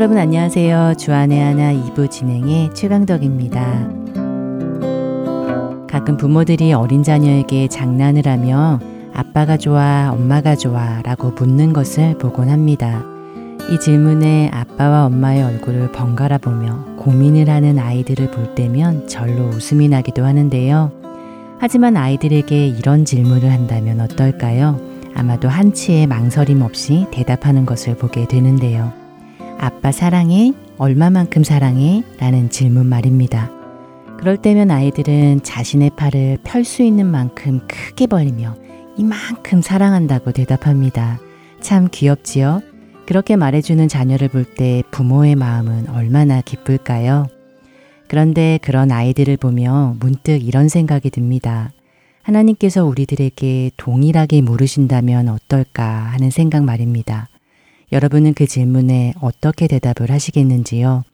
여러분 안녕하세요. 주안의 하나 2부 진행의 최강덕입니다. 가끔 부모들이 어린 자녀에게 장난을 하며 아빠가 좋아, 엄마가 좋아 라고 묻는 것을 보곤 합니다. 이 질문에 아빠와 엄마의 얼굴을 번갈아 보며 고민을 하는 아이들을 볼 때면 절로 웃음이 나기도 하는데요. 하지만 아이들에게 이런 질문을 한다면 어떨까요? 아마도 한치의 망설임 없이 대답하는 것을 보게 되는데요. 아빠 사랑해? 얼마만큼 사랑해? 라는 질문 말입니다. 그럴 때면 아이들은 자신의 팔을 펼 수 있는 만큼 크게 벌리며 이만큼 사랑한다고 대답합니다. 참 귀엽지요? 그렇게 말해주는 자녀를 볼 때 부모의 마음은 얼마나 기쁠까요? 그런데 그런 아이들을 보며 문득 이런 생각이 듭니다. 하나님께서 우리들에게 동일하게 물으신다면 어떨까 하는 생각 말입니다. 여러분은 그 질문에 어떻게 대답을 하시겠는지요?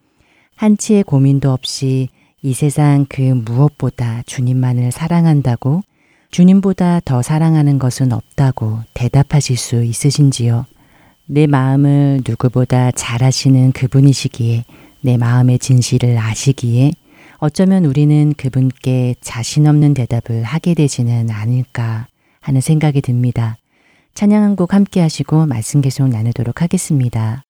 한치의 고민도 없이 이 세상 그 무엇보다 주님만을 사랑한다고 주님보다 더 사랑하는 것은 없다고 대답하실 수 있으신지요? 내 마음을 누구보다 잘 아시는 그분이시기에 내 마음의 진실을 아시기에 어쩌면 우리는 그분께 자신 없는 대답을 하게 되지는 않을까 하는 생각이 듭니다. 찬양 한 곡 함께 하시고 말씀 계속 나누도록 하겠습니다.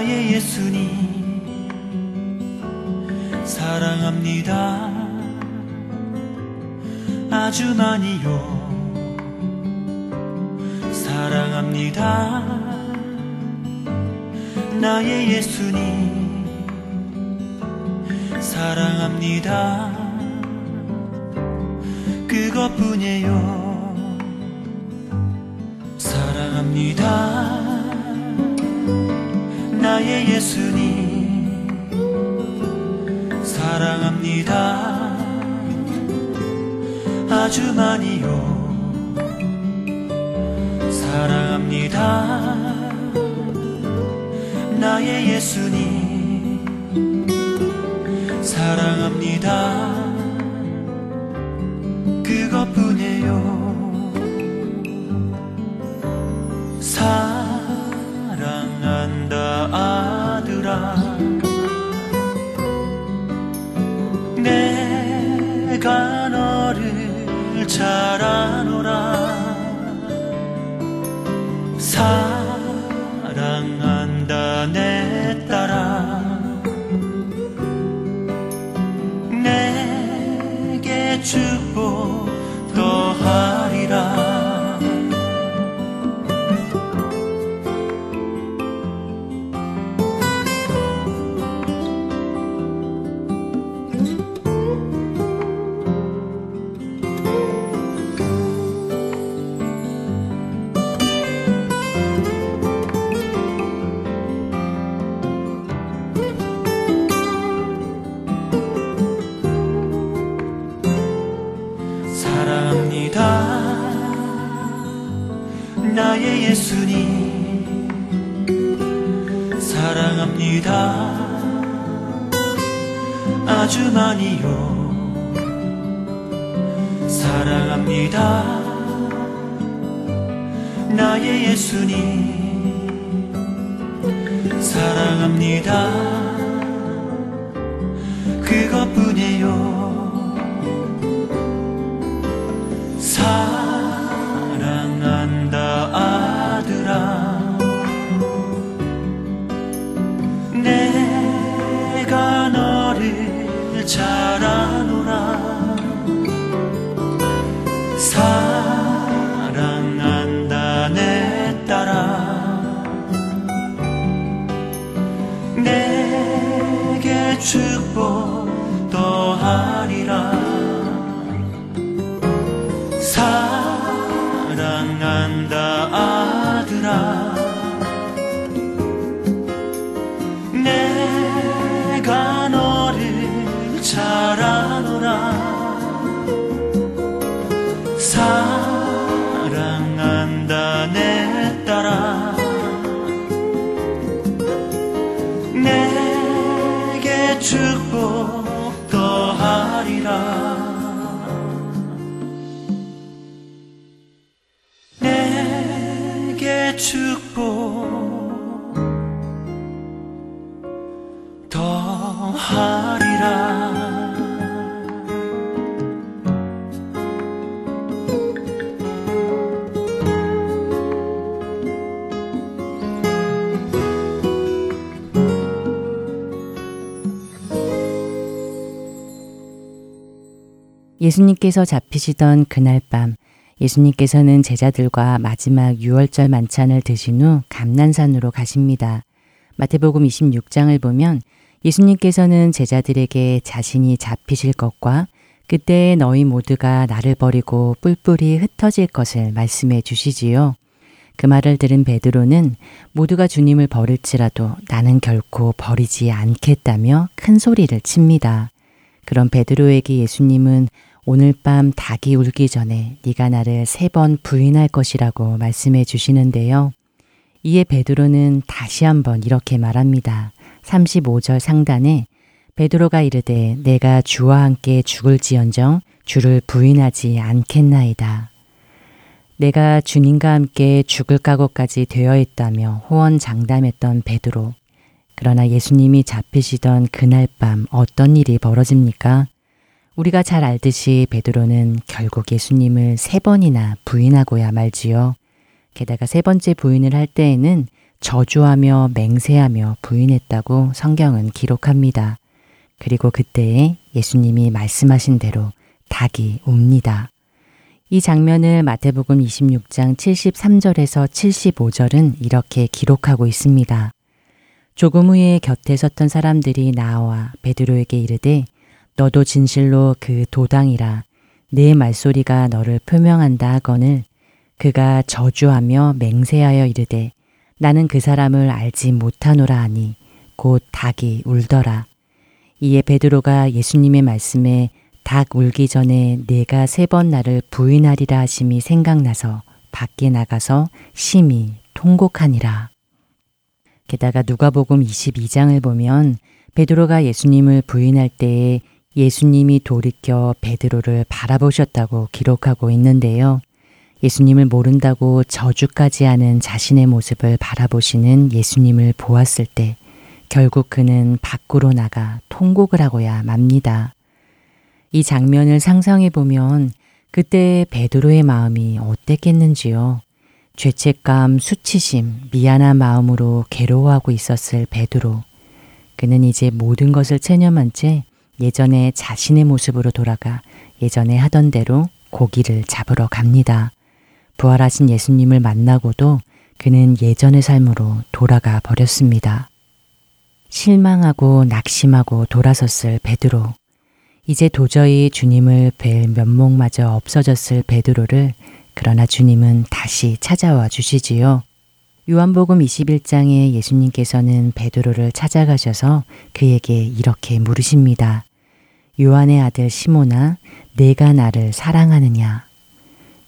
나의 예수님 사랑합니다. 아주 많이요. 사랑합니다. 나의 예수님 사랑합니다. 그것뿐이에요. 사랑합니다. 예수님 사랑합니다. 아주 많이요. 사랑합니다. 나의 예수님 사랑합니다. 그것뿐이 사랑. 겁니다. 아주 많이요. 사랑합니다. 나의 예수님. 사랑합니다. 그것뿐이요. 예수님께서 잡히시던 그날 밤 예수님께서는 제자들과 마지막 6월절 만찬을 드신 후 감난산으로 가십니다. 마태복음 26장을 보면 예수님께서는 제자들에게 자신이 잡히실 것과 그때 너희 모두가 나를 버리고 뿔뿔이 흩어질 것을 말씀해 주시지요. 그 말을 들은 베드로는 모두가 주님을 버릴지라도 나는 결코 버리지 않겠다며 큰 소리를 칩니다. 그런 베드로에게 예수님은 오늘 밤 닭이 울기 전에 네가 나를 세 번 부인할 것이라고 말씀해 주시는데요. 이에 베드로는 다시 한번 이렇게 말합니다. 35절 상단에 베드로가 이르되 내가 주와 함께 죽을지언정 주를 부인하지 않겠나이다. 내가 주님과 함께 죽을 각오까지 되어 있다며 호언장담했던 베드로. 그러나 예수님이 잡히시던 그날 밤 어떤 일이 벌어집니까? 우리가 잘 알듯이 베드로는 결국 예수님을 세 번이나 부인하고야 말지요. 게다가 세 번째 부인을 할 때에는 저주하며 맹세하며 부인했다고 성경은 기록합니다. 그리고 그때에 예수님이 말씀하신 대로 닭이 웁니다. 이 장면을 마태복음 26장 73절에서 75절은 이렇게 기록하고 있습니다. 조금 후에 곁에 섰던 사람들이 나와 베드로에게 이르되 너도 진실로 그 도당이라 내 말소리가 너를 표명한다 하거늘 그가 저주하며 맹세하여 이르되 나는 그 사람을 알지 못하노라 하니 곧 닭이 울더라. 이에 베드로가 예수님의 말씀에 닭 울기 전에 내가 세 번 나를 부인하리라 하심이 생각나서 밖에 나가서 심히 통곡하니라. 게다가 누가복음 22장을 보면 베드로가 예수님을 부인할 때에 예수님이 돌이켜 베드로를 바라보셨다고 기록하고 있는데요. 예수님을 모른다고 저주까지 하는 자신의 모습을 바라보시는 예수님을 보았을 때 결국 그는 밖으로 나가 통곡을 하고야 맙니다. 이 장면을 상상해 보면 그때 베드로의 마음이 어땠겠는지요. 죄책감, 수치심, 미안한 마음으로 괴로워하고 있었을 베드로. 그는 이제 모든 것을 체념한 채 예전에 자신의 모습으로 돌아가 예전에 하던 대로 고기를 잡으러 갑니다. 부활하신 예수님을 만나고도 그는 예전의 삶으로 돌아가 버렸습니다. 실망하고 낙심하고 돌아섰을 베드로. 이제 도저히 주님을 뵐 면목마저 없어졌을 베드로를 그러나 주님은 다시 찾아와 주시지요. 요한복음 21장에 예수님께서는 베드로를 찾아가셔서 그에게 이렇게 물으십니다. 요한의 아들 시모나 내가 나를 사랑하느냐?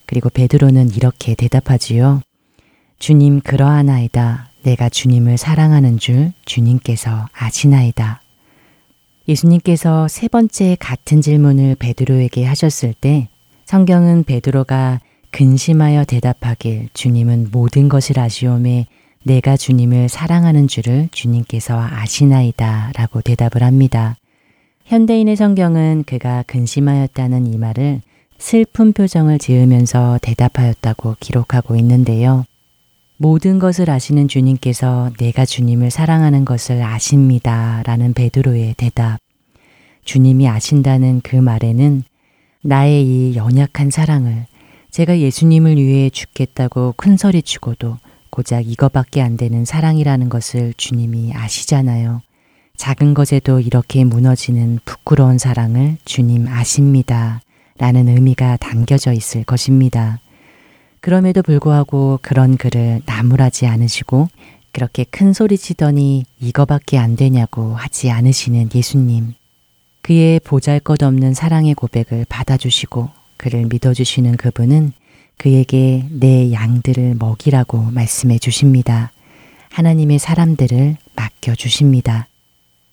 그리고 베드로는 이렇게 대답하지요. 주님 그러하나이다. 내가 주님을 사랑하는 줄 주님께서 아시나이다. 예수님께서 세 번째 같은 질문을 베드로에게 하셨을 때 성경은 베드로가 근심하여 대답하길 주님은 모든 것을 아시오매 내가 주님을 사랑하는 줄을 주님께서 아시나이다 라고 대답을 합니다. 현대인의 성경은 그가 근심하였다는 이 말을 슬픈 표정을 지으면서 대답하였다고 기록하고 있는데요. 모든 것을 아시는 주님께서 내가 주님을 사랑하는 것을 아십니다. 라는 베드로의 대답. 주님이 아신다는 그 말에는 나의 이 연약한 사랑을 제가 예수님을 위해 죽겠다고 큰 소리 치고도 고작 이거밖에 안 되는 사랑이라는 것을 주님이 아시잖아요. 작은 것에도 이렇게 무너지는 부끄러운 사랑을 주님 아십니다. 라는 의미가 담겨져 있을 것입니다. 그럼에도 불구하고 그런 글을 나무라지 않으시고 그렇게 큰 소리 치더니 이거밖에 안 되냐고 하지 않으시는 예수님. 그의 보잘 것 없는 사랑의 고백을 받아주시고 그를 믿어주시는 그분은 그에게 내 양들을 먹이라고 말씀해 주십니다. 하나님의 사람들을 맡겨 주십니다.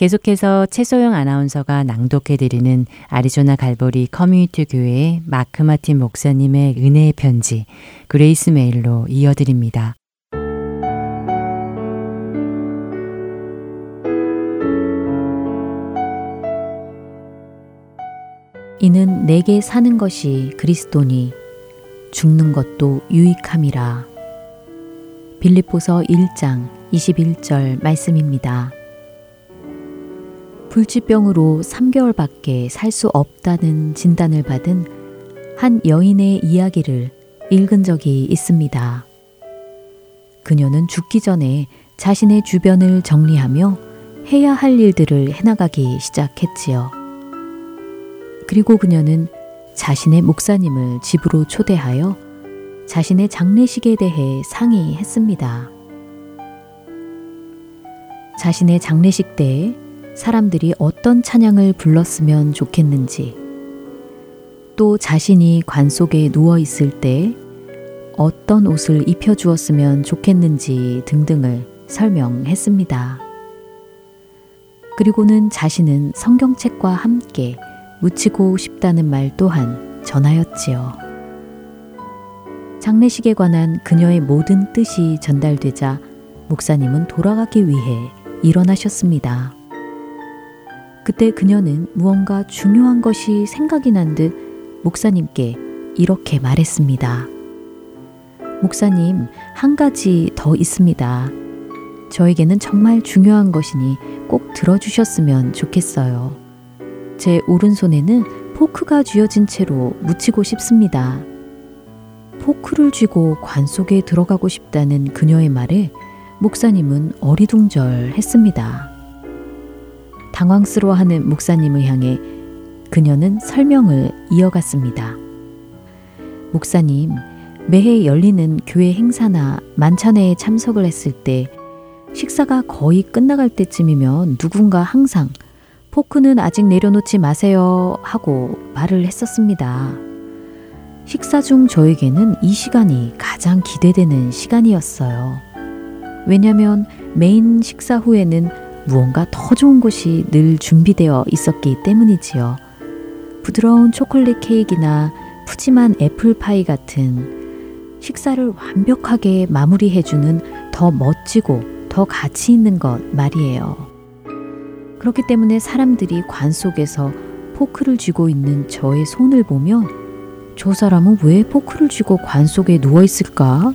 계속해서 최소영 아나운서가 낭독해드리는 아리조나 갈보리 커뮤니티 교회의 마크 마틴 목사님의 은혜의 편지 Grace Mail로 이어드립니다. 이는 내게 사는 것이 그리스도니 죽는 것도 유익함이라. 빌립보서 1장 21절 말씀입니다. 불치병으로 3개월밖에 살 수 없다는 진단을 받은 한 여인의 이야기를 읽은 적이 있습니다. 그녀는 죽기 전에 자신의 주변을 정리하며 해야 할 일들을 해나가기 시작했지요. 그리고 그녀는 자신의 목사님을 집으로 초대하여 자신의 장례식에 대해 상의했습니다. 자신의 장례식 때에 사람들이 어떤 찬양을 불렀으면 좋겠는지, 또 자신이 관 속에 누워 있을 때 어떤 옷을 입혀주었으면 좋겠는지 등등을 설명했습니다. 그리고는 자신은 성경책과 함께 묻히고 싶다는 말 또한 전하였지요. 장례식에 관한 그녀의 모든 뜻이 전달되자 목사님은 돌아가기 위해 일어나셨습니다. 그때 그녀는 무언가 중요한 것이 생각이 난 듯 목사님께 이렇게 말했습니다. 목사님, 한 가지 더 있습니다. 저에게는 정말 중요한 것이니 꼭 들어주셨으면 좋겠어요. 제 오른손에는 포크가 쥐어진 채로 묻히고 싶습니다. 포크를 쥐고 관 속에 들어가고 싶다는 그녀의 말에 목사님은 어리둥절 했습니다. 당황스러워하는 목사님을 향해 그녀는 설명을 이어갔습니다. 목사님, 매해 열리는 교회 행사나 만찬회에 참석을 했을 때 식사가 거의 끝나갈 때쯤이면 누군가 항상 포크는 아직 내려놓지 마세요 하고 말을 했었습니다. 식사 중 저에게는 이 시간이 가장 기대되는 시간이었어요. 왜냐면 메인 식사 후에는 무언가 더 좋은 것이 늘 준비되어 있었기 때문이지요. 부드러운 초콜릿 케이크나 푸짐한 애플파이 같은 식사를 완벽하게 마무리해주는 더 멋지고 더 가치 있는 것 말이에요. 그렇기 때문에 사람들이 관 속에서 포크를 쥐고 있는 저의 손을 보며 저 사람은 왜 포크를 쥐고 관 속에 누워 있을까?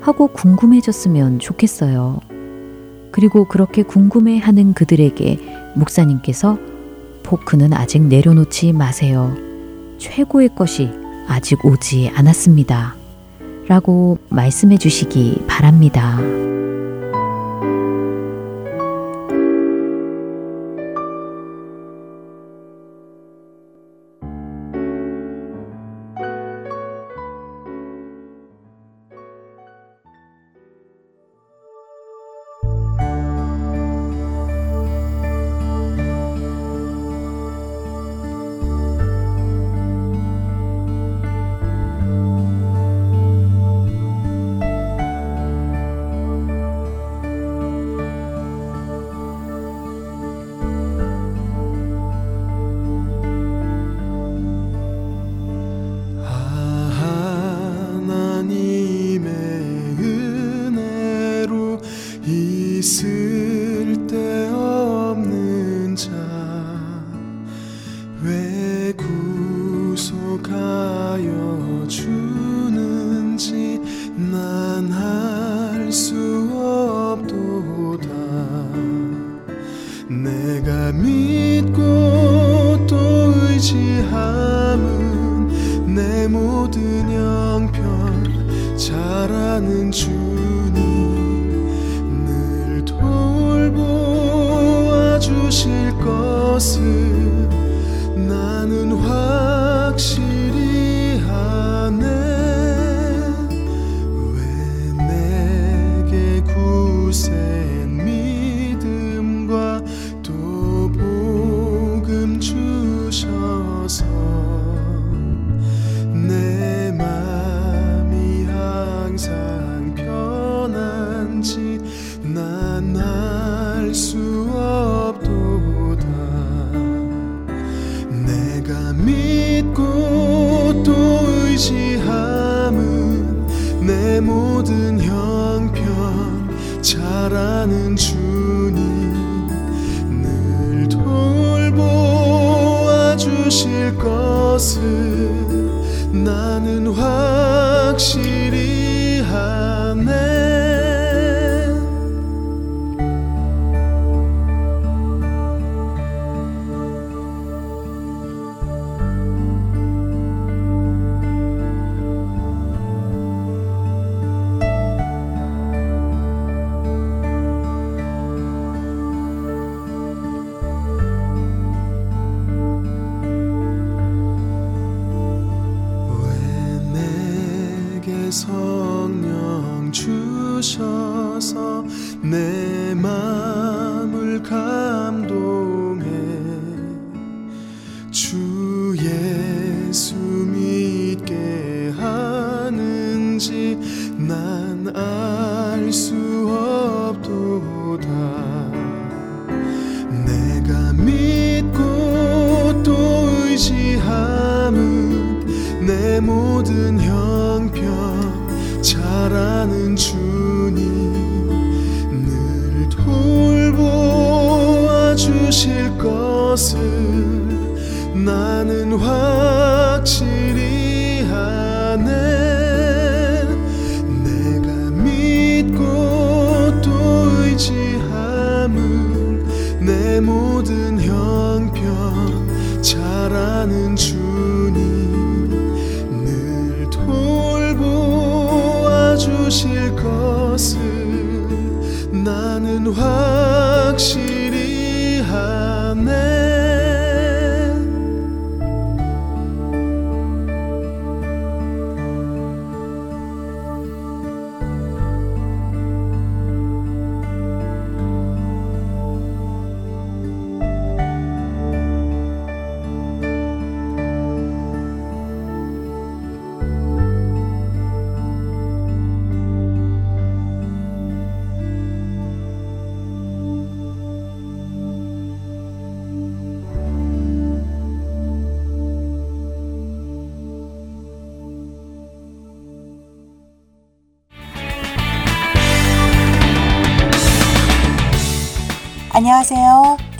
하고 궁금해졌으면 좋겠어요. 그리고 그렇게 궁금해하는 그들에게 목사님께서 포크는 아직 내려놓지 마세요. 최고의 것이 아직 오지 않았습니다. 라고 말씀해 주시기 바랍니다.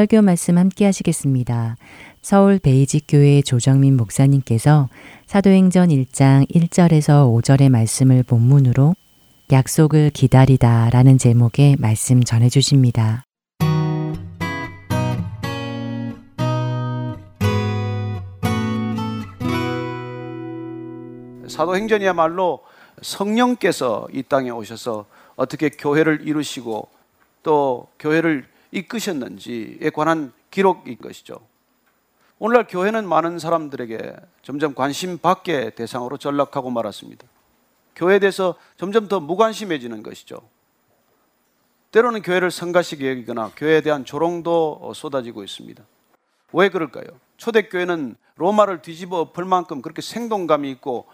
설교 말씀 함께 하시겠습니다. 서울 베이직교회 조정민 목사님께서 사도행전 1장 1절에서 5절의 말씀을 본문으로 약속을 기다리다 라는 제목의 말씀 전해 주십니다. 사도행전이야말로 성령께서 이 땅에 오셔서 어떻게 교회를 이루시고 또 교회를 이끄셨는지에 관한 기록인 것이죠. 오늘날 교회는 많은 사람들에게 점점 관심 밖의 대상으로 전락하고 말았습니다. 교회에 대해서 점점 더 무관심해지는 것이죠. 때로는 교회를 성가시게 여기거나 교회에 대한 조롱도 쏟아지고 있습니다. 왜 그럴까요? 초대교회는 로마를 뒤집어 엎을 만큼 그렇게 생동감이 있고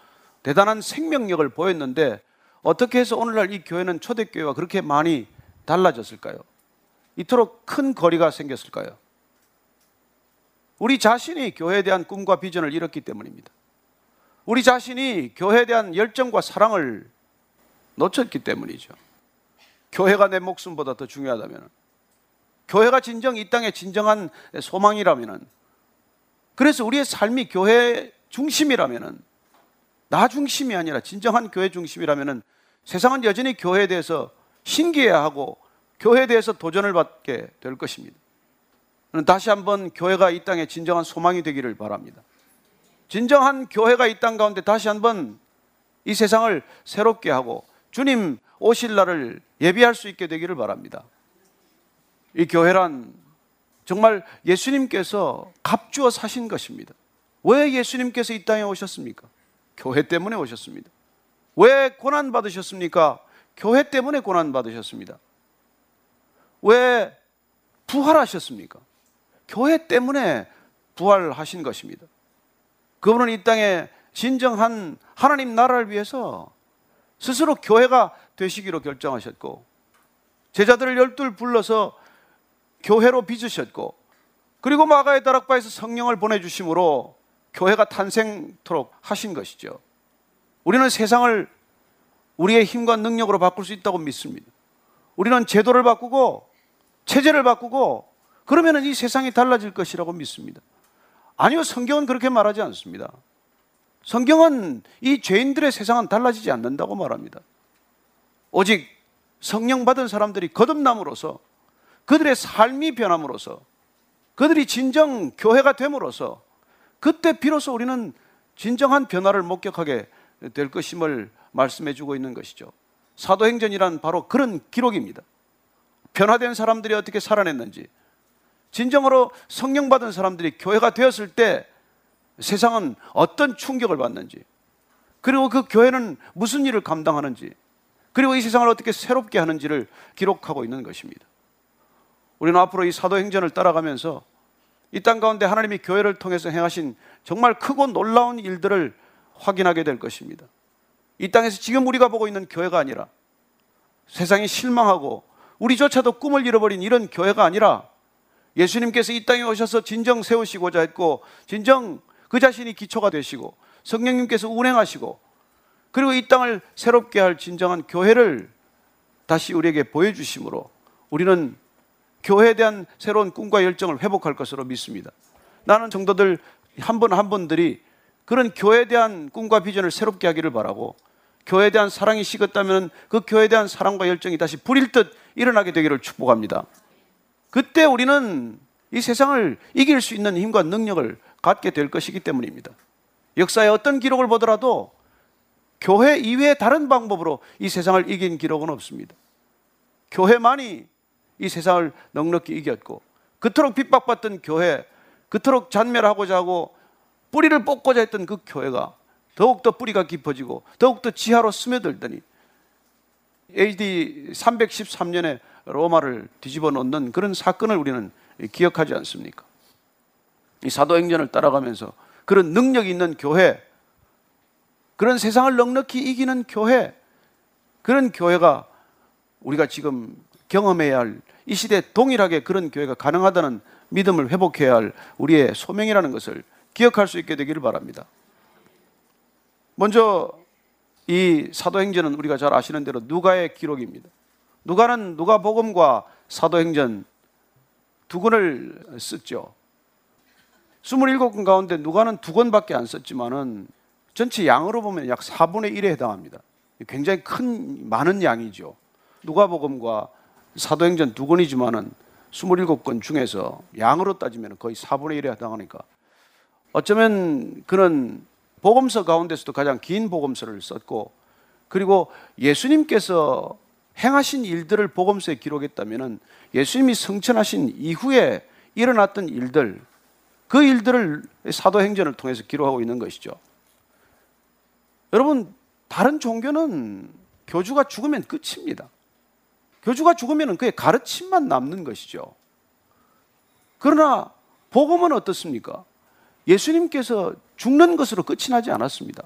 대단한 생명력을 보였는데 어떻게 해서 오늘날 이 교회는 초대교회와 그렇게 많이 달라졌을까요? 이토록 큰 거리가 생겼을까요? 우리 자신이 교회에 대한 꿈과 비전을 잃었기 때문입니다. 우리 자신이 교회에 대한 열정과 사랑을 놓쳤기 때문이죠. 교회가 내 목숨보다 더 중요하다면, 교회가 진정 이 땅의 진정한 소망이라면, 그래서 우리의 삶이 교회 중심이라면, 나 중심이 아니라 진정한 교회 중심이라면, 세상은 여전히 교회에 대해서 신기해하고 교회에 대해서 도전을 받게 될 것입니다. 다시 한번 교회가 이 땅에 진정한 소망이 되기를 바랍니다. 진정한 교회가 이 땅 가운데 다시 한번 이 세상을 새롭게 하고 주님 오실 날을 예비할 수 있게 되기를 바랍니다. 이 교회란 정말 예수님께서 값주어 사신 것입니다. 왜 예수님께서 이 땅에 오셨습니까? 교회 때문에 오셨습니다. 왜 고난 받으셨습니까? 교회 때문에 고난 받으셨습니다. 왜 부활하셨습니까? 교회 때문에 부활하신 것입니다. 그분은 이 땅에 진정한 하나님 나라를 위해서 스스로 교회가 되시기로 결정하셨고 제자들을 열둘 불러서 교회로 빚으셨고 그리고 마가의 다락바에서 성령을 보내주심으로 교회가 탄생토록 하신 것이죠. 우리는 세상을 우리의 힘과 능력으로 바꿀 수 있다고 믿습니다. 우리는 제도를 바꾸고 체제를 바꾸고 그러면 이 세상이 달라질 것이라고 믿습니다. 아니요, 성경은 그렇게 말하지 않습니다. 성경은 이 죄인들의 세상은 달라지지 않는다고 말합니다. 오직 성령 받은 사람들이 거듭남으로써 그들의 삶이 변함으로써 그들이 진정 교회가 됨으로써 그때 비로소 우리는 진정한 변화를 목격하게 될 것임을 말씀해 주고 있는 것이죠. 사도행전이란 바로 그런 기록입니다. 변화된 사람들이 어떻게 살아냈는지, 진정으로 성령 받은 사람들이 교회가 되었을 때 세상은 어떤 충격을 받는지, 그리고 그 교회는 무슨 일을 감당하는지, 그리고 이 세상을 어떻게 새롭게 하는지를 기록하고 있는 것입니다. 우리는 앞으로 이 사도행전을 따라가면서 이 땅 가운데 하나님이 교회를 통해서 행하신 정말 크고 놀라운 일들을 확인하게 될 것입니다. 이 땅에서 지금 우리가 보고 있는 교회가 아니라 세상이 실망하고 우리조차도 꿈을 잃어버린 이런 교회가 아니라 예수님께서 이 땅에 오셔서 진정 세우시고자 했고 진정 그 자신이 기초가 되시고 성령님께서 운행하시고 그리고 이 땅을 새롭게 할 진정한 교회를 다시 우리에게 보여주심으로 우리는 교회에 대한 새로운 꿈과 열정을 회복할 것으로 믿습니다. 나는 정도들 한 분 한 분들이 그런 교회에 대한 꿈과 비전을 새롭게 하기를 바라고 교회에 대한 사랑이 식었다면 그 교회에 대한 사랑과 열정이 다시 불일 듯 일어나게 되기를 축복합니다. 그때 우리는 이 세상을 이길 수 있는 힘과 능력을 갖게 될 것이기 때문입니다. 역사의 어떤 기록을 보더라도 교회 이외의 다른 방법으로 이 세상을 이긴 기록은 없습니다. 교회만이 이 세상을 넉넉히 이겼고 그토록 핍박받던 교회, 그토록 잔멸하고자 하고 뿌리를 뽑고자 했던 그 교회가 더욱더 뿌리가 깊어지고 더욱더 지하로 스며들더니 AD 313년에 로마를 뒤집어 놓는 그런 사건을 우리는 기억하지 않습니까? 이 사도행전을 따라가면서 그런 능력 있는 교회, 그런 세상을 넉넉히 이기는 교회, 그런 교회가 우리가 지금 경험해야 할 이 시대에 동일하게 그런 교회가 가능하다는 믿음을 회복해야 할 우리의 소명이라는 것을 기억할 수 있게 되기를 바랍니다. 먼저 이 사도행전은 우리가 잘 아시는 대로 누가의 기록입니다. 누가는 누가복음과 사도행전 두 권을 썼죠. 27권 가운데 누가는 두 권밖에 안 썼지만은 전체 양으로 보면 약 4분의 1에 해당합니다. 굉장히 큰 많은 양이죠. 누가복음과 사도행전 두 권이지만은 27권 중에서 양으로 따지면 거의 4분의 1에 해당하니까 어쩌면 그는 복음서 가운데서도 가장 긴 복음서를 썼고 그리고 예수님께서 행하신 일들을 복음서에 기록했다면 예수님이 성천하신 이후에 일어났던 일들 그 일들을 사도행전을 통해서 기록하고 있는 것이죠. 여러분 다른 종교는 교주가 죽으면 끝입니다. 교주가 죽으면 그의 가르침만 남는 것이죠. 그러나 복음은 어떻습니까? 예수님께서 죽는 것으로 끝이 나지 않았습니다.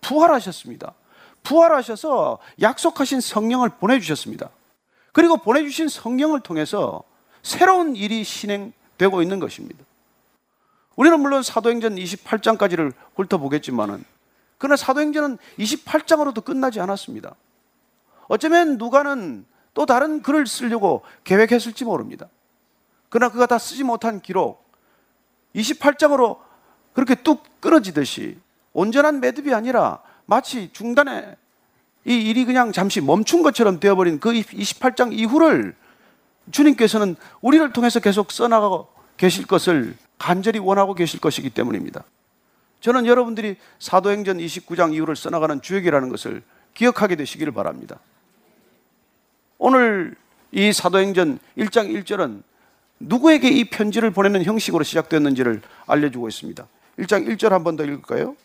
부활하셨습니다. 부활하셔서 약속하신 성령을 보내주셨습니다. 그리고 보내주신 성령을 통해서 새로운 일이 진행되고 있는 것입니다. 우리는 물론 사도행전 28장까지를 훑어보겠지만은 그러나 사도행전은 28장으로도 끝나지 않았습니다. 어쩌면 누가는 또 다른 글을 쓰려고 계획했을지 모릅니다. 그러나 그가 다 쓰지 못한 기록 28장으로 그렇게 뚝 끊어지듯이 온전한 매듭이 아니라 마치 중단에 이 일이 그냥 잠시 멈춘 것처럼 되어버린 그 28장 이후를 주님께서는 우리를 통해서 계속 써나가고 계실 것을 간절히 원하고 계실 것이기 때문입니다. 저는 여러분들이 사도행전 29장 이후를 써나가는 주역이라는 것을 기억하게 되시기를 바랍니다. 오늘 이 사도행전 1장 1절은 누구에게 이 편지를 보내는 형식으로 시작되었는지를 알려주고 있습니다. 1장 1절 한 번 더 읽을까요?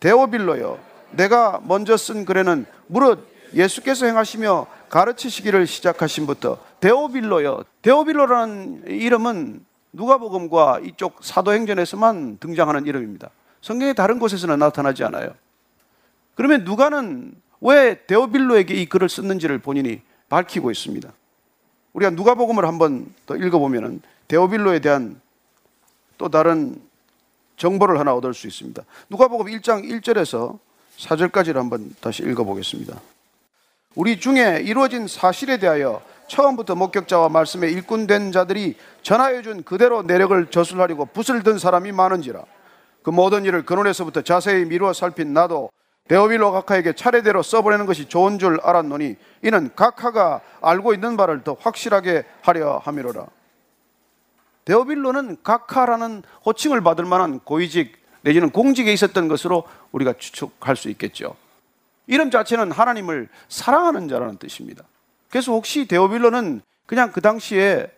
데오빌로요. 내가 먼저 쓴 글에는 무릇 예수께서 행하시며 가르치시기를 시작하신부터 데오빌로요. 데오빌로라는 이름은 누가복음과 이쪽 사도행전에서만 등장하는 이름입니다. 성경의 다른 곳에서는 나타나지 않아요. 그러면 누가는 왜 데오빌로에게 이 글을 썼는지를 본인이 밝히고 있습니다. 우리가 누가복음을 한번 더 읽어보면은 데오빌로에 대한 또 다른 정보를 하나 얻을 수 있습니다. 누가복음 1장 1절에서 4절까지를 한번 다시 읽어보겠습니다. 우리 중에 이루어진 사실에 대하여 처음부터 목격자와 말씀에 일꾼된 자들이 전하여 준 그대로 내력을 저술하려고 붓을 든 사람이 많은지라 그 모든 일을 근원에서부터 자세히 미루어 살핀 나도 데오빌로 각하에게 차례대로 써보내는 것이 좋은 줄 알았노니 이는 각하가 알고 있는 바를 더 확실하게 하려 함이로라. 데오빌로는 각하라는 호칭을 받을 만한 고위직 내지는 공직에 있었던 것으로 우리가 추측할 수 있겠죠. 이름 자체는 하나님을 사랑하는 자라는 뜻입니다. 그래서 혹시 데오빌로는 그냥 그 당시에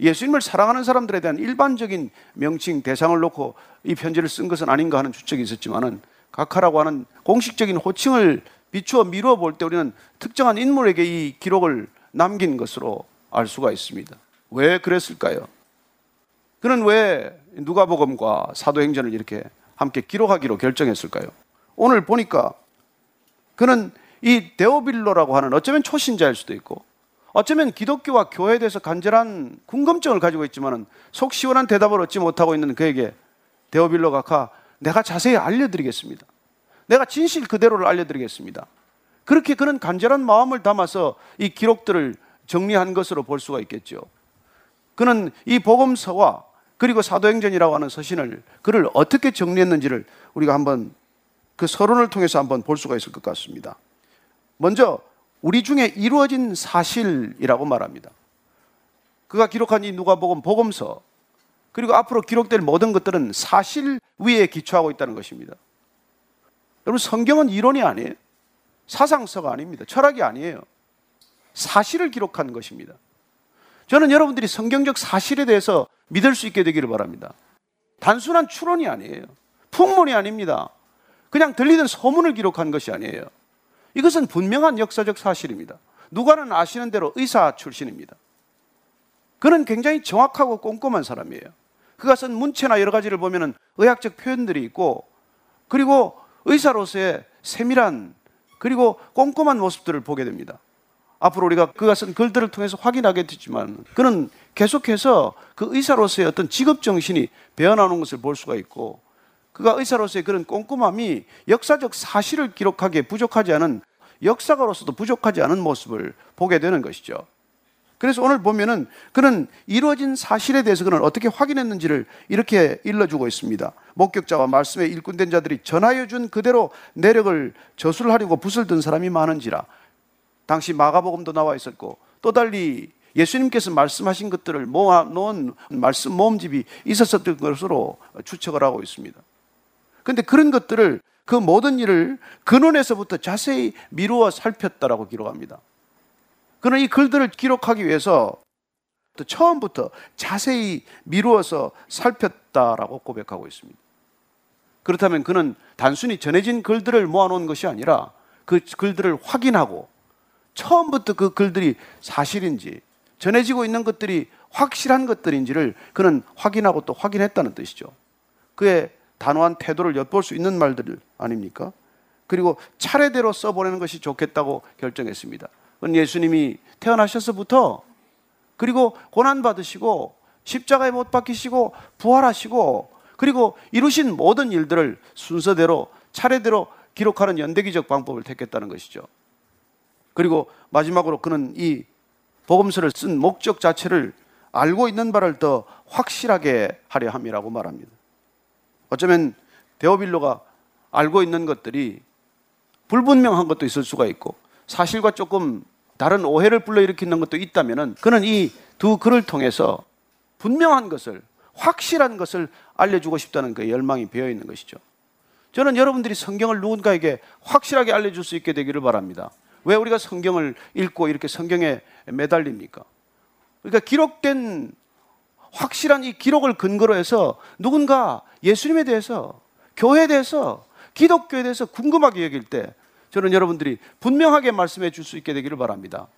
예수님을 사랑하는 사람들에 대한 일반적인 명칭 대상을 놓고 이 편지를 쓴 것은 아닌가 하는 추측이 있었지만은 각하라고 하는 공식적인 호칭을 비추어 미루어 볼 때 우리는 특정한 인물에게 이 기록을 남긴 것으로 알 수가 있습니다. 왜 그랬을까요? 그는 왜 누가복음과 사도행전을 이렇게 함께 기록하기로 결정했을까요? 오늘 보니까 그는 이 데오빌로라고 하는 어쩌면 초신자일 수도 있고 어쩌면 기독교와 교회에 대해서 간절한 궁금증을 가지고 있지만 속 시원한 대답을 얻지 못하고 있는 그에게 데오빌로 각하 내가 자세히 알려드리겠습니다. 내가 진실 그대로를 알려드리겠습니다. 그렇게 그는 간절한 마음을 담아서 이 기록들을 정리한 것으로 볼 수가 있겠죠. 그는 이 복음서와 그리고 사도행전이라고 하는 서신을 그를 어떻게 정리했는지를 우리가 한번 그 서론을 통해서 한번 볼 수가 있을 것 같습니다. 먼저 우리 중에 이루어진 사실이라고 말합니다. 그가 기록한 이 누가복음 복음서 그리고 앞으로 기록될 모든 것들은 사실 위에 기초하고 있다는 것입니다. 여러분 성경은 이론이 아니에요. 사상서가 아닙니다. 철학이 아니에요. 사실을 기록한 것입니다. 저는 여러분들이 성경적 사실에 대해서 믿을 수 있게 되기를 바랍니다. 단순한 추론이 아니에요. 풍문이 아닙니다. 그냥 들리는 소문을 기록한 것이 아니에요. 이것은 분명한 역사적 사실입니다. 누가는 아시는 대로 의사 출신입니다. 그는 굉장히 정확하고 꼼꼼한 사람이에요. 그가 쓴 문체나 여러 가지를 보면 의학적 표현들이 있고 그리고 의사로서의 세밀한 그리고 꼼꼼한 모습들을 보게 됩니다. 앞으로 우리가 그가 쓴 글들을 통해서 확인하게 되지만 그는 계속해서 그 의사로서의 어떤 직업 정신이 배어나오는 것을 볼 수가 있고 그가 의사로서의 그런 꼼꼼함이 역사적 사실을 기록하기에 부족하지 않은 역사가로서도 부족하지 않은 모습을 보게 되는 것이죠. 그래서 오늘 보면은 그는 이루어진 사실에 대해서 그는 어떻게 확인했는지를 이렇게 일러주고 있습니다. 목격자와 말씀에 일꾼된 자들이 전하여 준 그대로 내력을 저술하려고 붓을 든 사람이 많은지라. 당시 마가복음도 나와 있었고 또 달리 예수님께서 말씀하신 것들을 모아 놓은 말씀 모음집이 있었던 것으로 추측을 하고 있습니다. 근데 그런 것들을 그 모든 일을 근원에서부터 자세히 미루어 살폈다라고 기록합니다. 그는 이 글들을 기록하기 위해서 또 처음부터 자세히 미루어서 살폈다라고 고백하고 있습니다. 그렇다면 그는 단순히 전해진 글들을 모아놓은 것이 아니라 그 글들을 확인하고 처음부터 그 글들이 사실인지 전해지고 있는 것들이 확실한 것들인지를 그는 확인하고 또 확인했다는 뜻이죠. 그의 단호한 태도를 엿볼 수 있는 말들 아닙니까? 그리고 차례대로 써보내는 것이 좋겠다고 결정했습니다. 그건 예수님이 태어나셔서부터 그리고 고난 받으시고 십자가에 못 박히시고 부활하시고 그리고 이루신 모든 일들을 순서대로 차례대로 기록하는 연대기적 방법을 택했다는 것이죠. 그리고 마지막으로 그는 이 복음서를 쓴 목적 자체를 알고 있는 바를 더 확실하게 하려 함이라고 말합니다. 어쩌면 데오빌로가 알고 있는 것들이 불분명한 것도 있을 수가 있고 사실과 조금 다른 오해를 불러일으키는 것도 있다면은 그는 이 두 글을 통해서 분명한 것을 확실한 것을 알려주고 싶다는 그 열망이 배어 있는 것이죠. 저는 여러분들이 성경을 누군가에게 확실하게 알려줄 수 있게 되기를 바랍니다. 왜 우리가 성경을 읽고 이렇게 성경에 매달립니까? 그러니까 기록된 확실한 이 기록을 근거로 해서 누군가 예수님에 대해서 교회에 대해서 기독교에 대해서 궁금하게 여길 때 저는 여러분들이 분명하게 말씀해 줄 수 있게 되기를 바랍니다.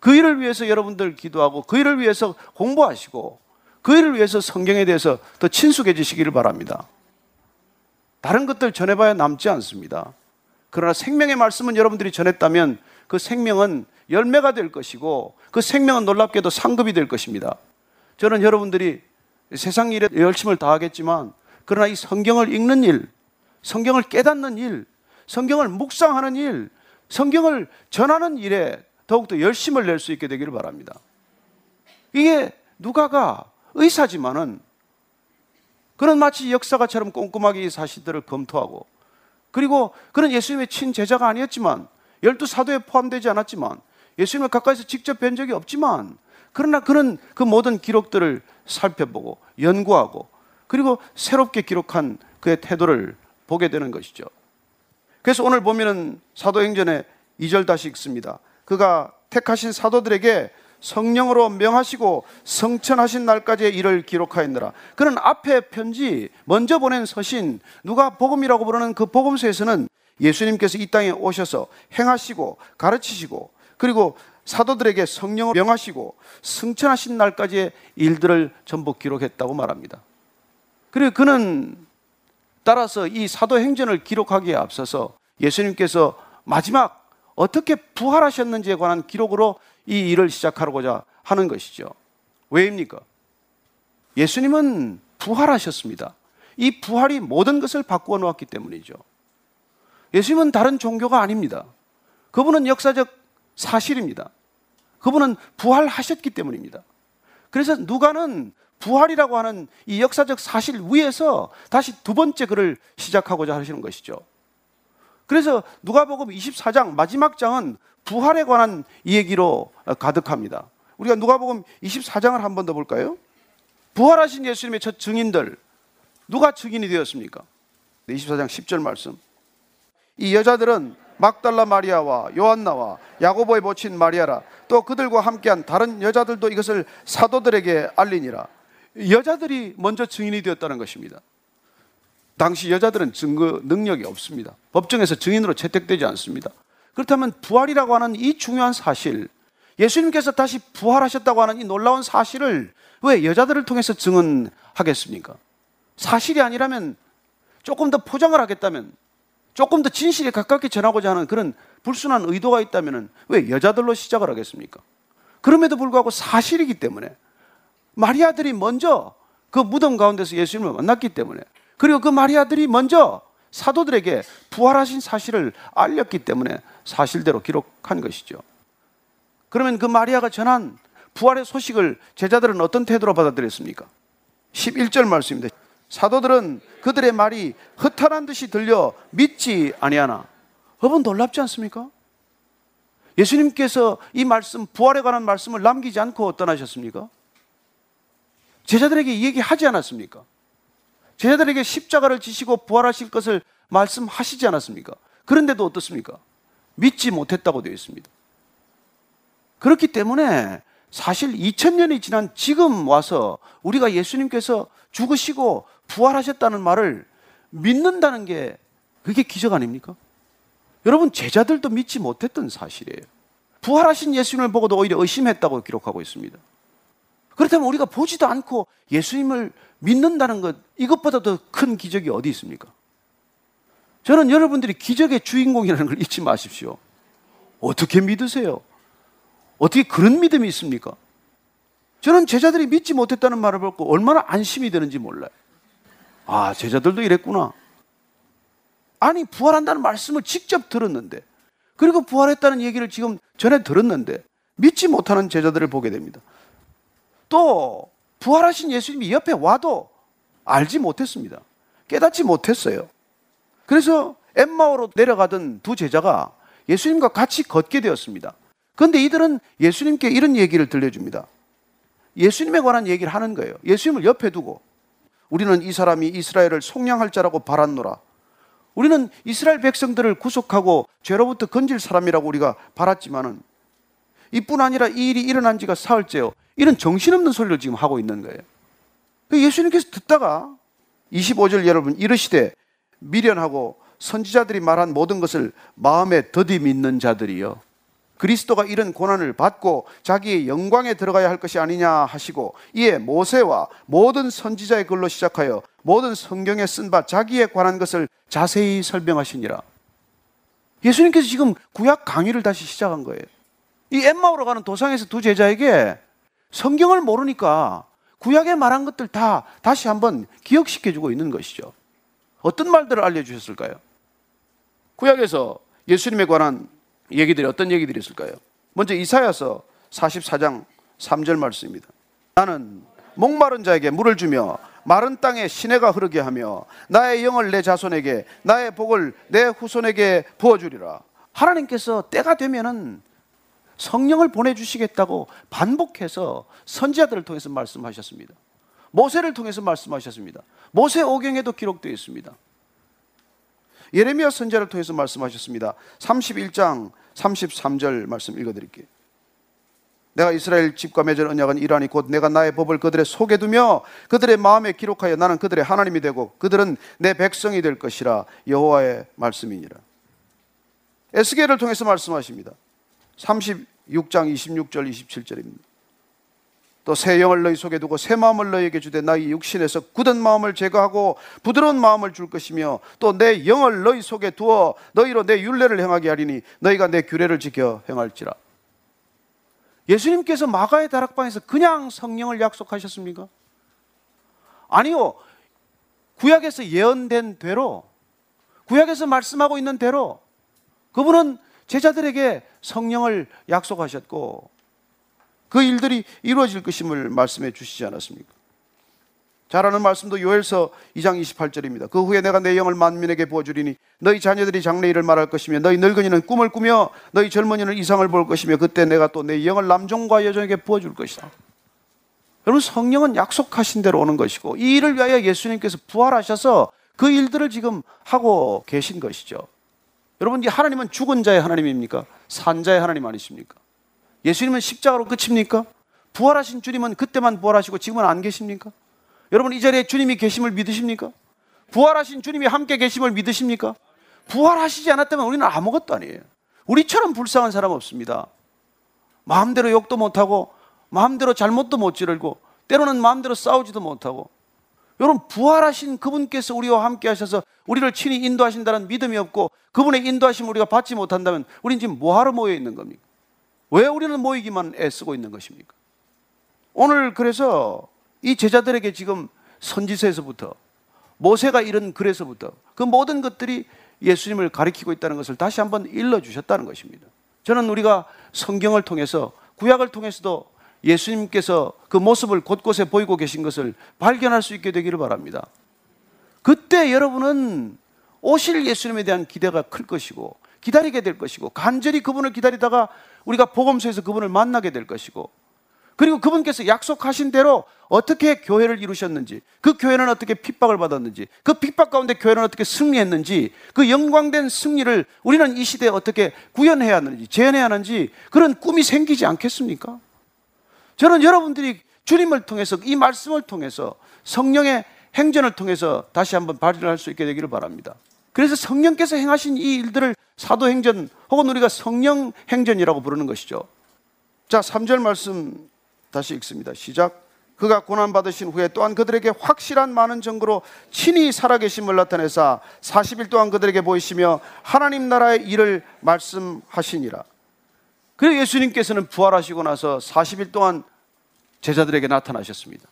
그 일을 위해서 여러분들 기도하고 그 일을 위해서 공부하시고 그 일을 위해서 성경에 대해서 더 친숙해지시기를 바랍니다. 다른 것들 전해봐야 남지 않습니다. 그러나 생명의 말씀은 여러분들이 전했다면 그 생명은 열매가 될 것이고 그 생명은 놀랍게도 상급이 될 것입니다. 저는 여러분들이 세상 일에 열심을 다하겠지만 그러나 이 성경을 읽는 일, 성경을 깨닫는 일, 성경을 묵상하는 일, 성경을 전하는 일에 더욱더 열심을 낼 수 있게 되기를 바랍니다. 이게 누가가 의사지만은 그는 마치 역사가처럼 꼼꼼하게 이 사실들을 검토하고 그리고 그는 예수님의 친제자가 아니었지만 열두 사도에 포함되지 않았지만 예수님을 가까이서 직접 뵌 적이 없지만 그러나 그는 그 모든 기록들을 살펴보고 연구하고 그리고 새롭게 기록한 그의 태도를 보게 되는 것이죠. 그래서 오늘 보면은 사도행전에 2절 다시 읽습니다. 그가 택하신 사도들에게 성령으로 명하시고 성천하신 날까지의 일을 기록하였느라. 그는 앞에 편지 먼저 보낸 서신 누가 복음이라고 부르는 그 복음서에서는 예수님께서 이 땅에 오셔서 행하시고 가르치시고 그리고 사도들에게 성령을 명하시고 승천하신 날까지의 일들을 전부 기록했다고 말합니다. 그리고 그는 따라서 이 사도행전을 기록하기에 앞서서 예수님께서 마지막 어떻게 부활하셨는지에 관한 기록으로 이 일을 시작하고자 하는 것이죠. 왜입니까? 예수님은 부활하셨습니다. 이 부활이 모든 것을 바꾸어 놓았기 때문이죠. 예수님은 다른 종교가 아닙니다. 그분은 역사적 사실입니다. 그분은 부활하셨기 때문입니다. 그래서 누가는 부활이라고 하는 이 역사적 사실 위에서 다시 두 번째 글을 시작하고자 하시는 것이죠. 그래서 누가복음 24장 마지막 장은 부활에 관한 얘기로 가득합니다. 우리가 누가복음 24장을 한 번 더 볼까요? 부활하신 예수님의 첫 증인들 누가 증인이 되었습니까? 24장 10절 말씀. 이 여자들은 막달라 마리아와 요한나와 야고보의 모친 마리아라 또 그들과 함께한 다른 여자들도 이것을 사도들에게 알리니라. 여자들이 먼저 증인이 되었다는 것입니다. 당시 여자들은 증거 능력이 없습니다. 법정에서 증인으로 채택되지 않습니다. 그렇다면 부활이라고 하는 이 중요한 사실, 예수님께서 다시 부활하셨다고 하는 이 놀라운 사실을 왜 여자들을 통해서 증언하겠습니까? 사실이 아니라면 조금 더 포장을 하겠다면 조금 더 진실에 가깝게 전하고자 하는 그런 불순한 의도가 있다면 왜 여자들로 시작을 하겠습니까? 그럼에도 불구하고 사실이기 때문에 마리아들이 먼저 그 무덤 가운데서 예수님을 만났기 때문에 그리고 그 마리아들이 먼저 사도들에게 부활하신 사실을 알렸기 때문에 사실대로 기록한 것이죠. 그러면 그 마리아가 전한 부활의 소식을 제자들은 어떤 태도로 받아들였습니까? 11절 말씀입니다. 사도들은 그들의 말이 허탄한 듯이 들려 믿지 아니하나. 여러분 놀랍지 않습니까? 예수님께서 이 말씀, 부활에 관한 말씀을 남기지 않고 떠나셨습니까? 제자들에게 얘기 하지 않았습니까? 제자들에게 십자가를 지시고 부활하실 것을 말씀하시지 않았습니까? 그런데도 어떻습니까? 믿지 못했다고 되어 있습니다. 그렇기 때문에 사실 2000년이 지난 지금 와서 우리가 예수님께서 죽으시고 부활하셨다는 말을 믿는다는 게 그게 기적 아닙니까? 여러분 제자들도 믿지 못했던 사실이에요. 부활하신 예수님을 보고도 오히려 의심했다고 기록하고 있습니다. 그렇다면 우리가 보지도 않고 예수님을 믿는다는 것 이것보다 더 큰 기적이 어디 있습니까? 저는 여러분들이 기적의 주인공이라는 걸 잊지 마십시오. 어떻게 믿으세요? 어떻게 그런 믿음이 있습니까? 저는 제자들이 믿지 못했다는 말을 듣고 얼마나 안심이 되는지 몰라요. 아, 제자들도 이랬구나. 아니, 부활한다는 말씀을 직접 들었는데, 그리고 부활했다는 얘기를 지금 전에 들었는데, 믿지 못하는 제자들을 보게 됩니다. 또, 부활하신 예수님이 옆에 와도 알지 못했습니다. 깨닫지 못했어요. 그래서 엠마오로 내려가던 두 제자가 예수님과 같이 걷게 되었습니다. 그런데 이들은 예수님께 이런 얘기를 들려줍니다. 예수님에 관한 얘기를 하는 거예요. 예수님을 옆에 두고 우리는 이 사람이 이스라엘을 속량할 자라고 바랐노라. 우리는 이스라엘 백성들을 구속하고 죄로부터 건질 사람이라고 우리가 바랐지만은 이뿐 아니라 이 일이 일어난 지가 사흘째요. 이런 정신없는 소리를 지금 하고 있는 거예요. 그 예수님께서 듣다가 25절 여러분 이르시되 미련하고 선지자들이 말한 모든 것을 마음에 더디 믿는 자들이여 그리스도가 이런 고난을 받고 자기의 영광에 들어가야 할 것이 아니냐 하시고 이에 모세와 모든 선지자의 글로 시작하여 모든 성경에 쓴 바 자기에 관한 것을 자세히 설명하시니라. 예수님께서 지금 구약 강의를 다시 시작한 거예요. 이 엠마오로 가는 도상에서 두 제자에게 성경을 모르니까 구약에 말한 것들 다 다시 한번 기억시켜 주고 있는 것이죠. 어떤 말들을 알려주셨을까요? 구약에서 예수님에 관한 얘기들이 어떤 얘기들이 있을까요? 먼저 이사야서 44장 3절 말씀입니다. 나는 목마른 자에게 물을 주며 마른 땅에 시내가 흐르게 하며 나의 영을 내 자손에게 나의 복을 내 후손에게 부어 주리라. 하나님께서 때가 되면은 성령을 보내주시겠다고 반복해서 선지자들을 통해서 말씀하셨습니다. 모세를 통해서 말씀하셨습니다. 모세 오경에도 기록되어 있습니다. 예레미야 선지자를 통해서 말씀하셨습니다. 31장 33절 말씀 읽어드릴게요. 내가 이스라엘 집과 맺은 언약은 이러하니 곧 내가 나의 법을 그들의 속에 두며 그들의 마음에 기록하여 나는 그들의 하나님이 되고 그들은 내 백성이 될 것이라 여호와의 말씀이니라. 에스겔을 통해서 말씀하십니다. 36장 26절 27절입니다. 또 새 영을 너희 속에 두고 새 마음을 너희에게 주되 나의 육신에서 굳은 마음을 제거하고 부드러운 마음을 줄 것이며 또 내 영을 너희 속에 두어 너희로 내 윤례를 행하게 하리니 너희가 내 규례를 지켜 행할지라. 예수님께서 마가의 다락방에서 그냥 성령을 약속하셨습니까? 아니요. 구약에서 예언된 대로 구약에서 말씀하고 있는 대로 그분은 제자들에게 성령을 약속하셨고 그 일들이 이루어질 것임을 말씀해 주시지 않았습니까? 잘 아는 말씀도 요엘서 2장 28절입니다. 그 후에 내가 내 영을 만민에게 부어주리니 너희 자녀들이 장래 일을 말할 것이며 너희 늙은이는 꿈을 꾸며 너희 젊은이는 이상을 볼 것이며 그때 내가 또 내 영을 남종과 여종에게 부어줄 것이다. 여러분 성령은 약속하신 대로 오는 것이고 이 일을 위하여 예수님께서 부활하셔서 그 일들을 지금 하고 계신 것이죠. 여러분 이 하나님은 죽은 자의 하나님입니까? 산 자의 하나님 아니십니까? 예수님은 십자가로 끝입니까? 부활하신 주님은 그때만 부활하시고 지금은 안 계십니까? 여러분 이 자리에 주님이 계심을 믿으십니까? 부활하신 주님이 함께 계심을 믿으십니까? 부활하시지 않았다면 우리는 아무것도 아니에요. 우리처럼 불쌍한 사람 없습니다. 마음대로 욕도 못하고 마음대로 잘못도 못 지르고 때로는 마음대로 싸우지도 못하고 여러분 부활하신 그분께서 우리와 함께 하셔서 우리를 친히 인도하신다는 믿음이 없고 그분의 인도하심을 우리가 받지 못한다면 우리는 지금 뭐하러 모여 있는 겁니까? 왜 우리는 모이기만 애쓰고 있는 것입니까? 오늘 그래서 이 제자들에게 지금 선지서에서부터 모세가 이런 글에서부터 그 모든 것들이 예수님을 가리키고 있다는 것을 다시 한번 일러 주셨다는 것입니다. 저는 우리가 성경을 통해서 구약을 통해서도 예수님께서 그 모습을 곳곳에 보이고 계신 것을 발견할 수 있게 되기를 바랍니다. 그때 여러분은 오실 예수님에 대한 기대가 클 것이고 기다리게 될 것이고 간절히 그분을 기다리다가 우리가 복음서에서 그분을 만나게 될 것이고 그리고 그분께서 약속하신 대로 어떻게 교회를 이루셨는지, 그 교회는 어떻게 핍박을 받았는지, 그 핍박 가운데 교회는 어떻게 승리했는지, 그 영광된 승리를 우리는 이 시대에 어떻게 구현해야 하는지, 재현해야 하는지 그런 꿈이 생기지 않겠습니까? 저는 여러분들이 주님을 통해서 이 말씀을 통해서 성령의 행전을 통해서 다시 한번 발휘할 수 있게 되기를 바랍니다. 그래서 성령께서 행하신 이 일들을 사도행전 혹은 우리가 성령 행전이라고 부르는 것이죠. 자, 3절 말씀 다시 읽습니다. 시작. 그가 고난받으신 후에 또한 그들에게 확실한 많은 증거로 친히 살아계심을 나타내사 40일 동안 그들에게 보이시며 하나님 나라의 일을 말씀하시니라. 그리고 예수님께서는 부활하시고 나서 40일 동안 제자들에게 나타나셨습니다.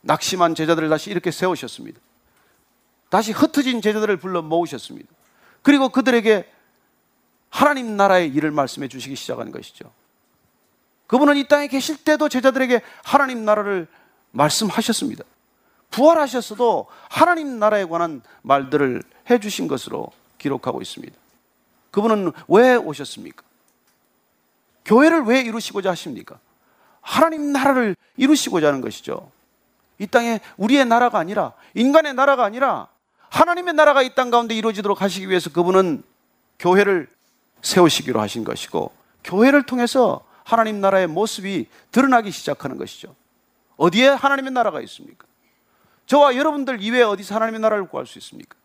낙심한 제자들을 다시 이렇게 세우셨습니다. 다시 흩어진 제자들을 불러 모으셨습니다. 그리고 그들에게 하나님 나라의 일을 말씀해 주시기 시작한 것이죠. 그분은 이 땅에 계실 때도 제자들에게 하나님 나라를 말씀하셨습니다. 부활하셨어도 하나님 나라에 관한 말들을 해 주신 것으로 기록하고 있습니다. 그분은 왜 오셨습니까? 교회를 왜 이루시고자 하십니까? 하나님 나라를 이루시고자 하는 것이죠. 이 땅에 우리의 나라가 아니라 인간의 나라가 아니라 하나님의 나라가 이 땅 가운데 이루어지도록 하시기 위해서 그분은 교회를 세우시기로 하신 것이고 교회를 통해서 하나님 나라의 모습이 드러나기 시작하는 것이죠. 어디에 하나님의 나라가 있습니까? 저와 여러분들 이외에 어디서 하나님의 나라를 구할 수 있습니까?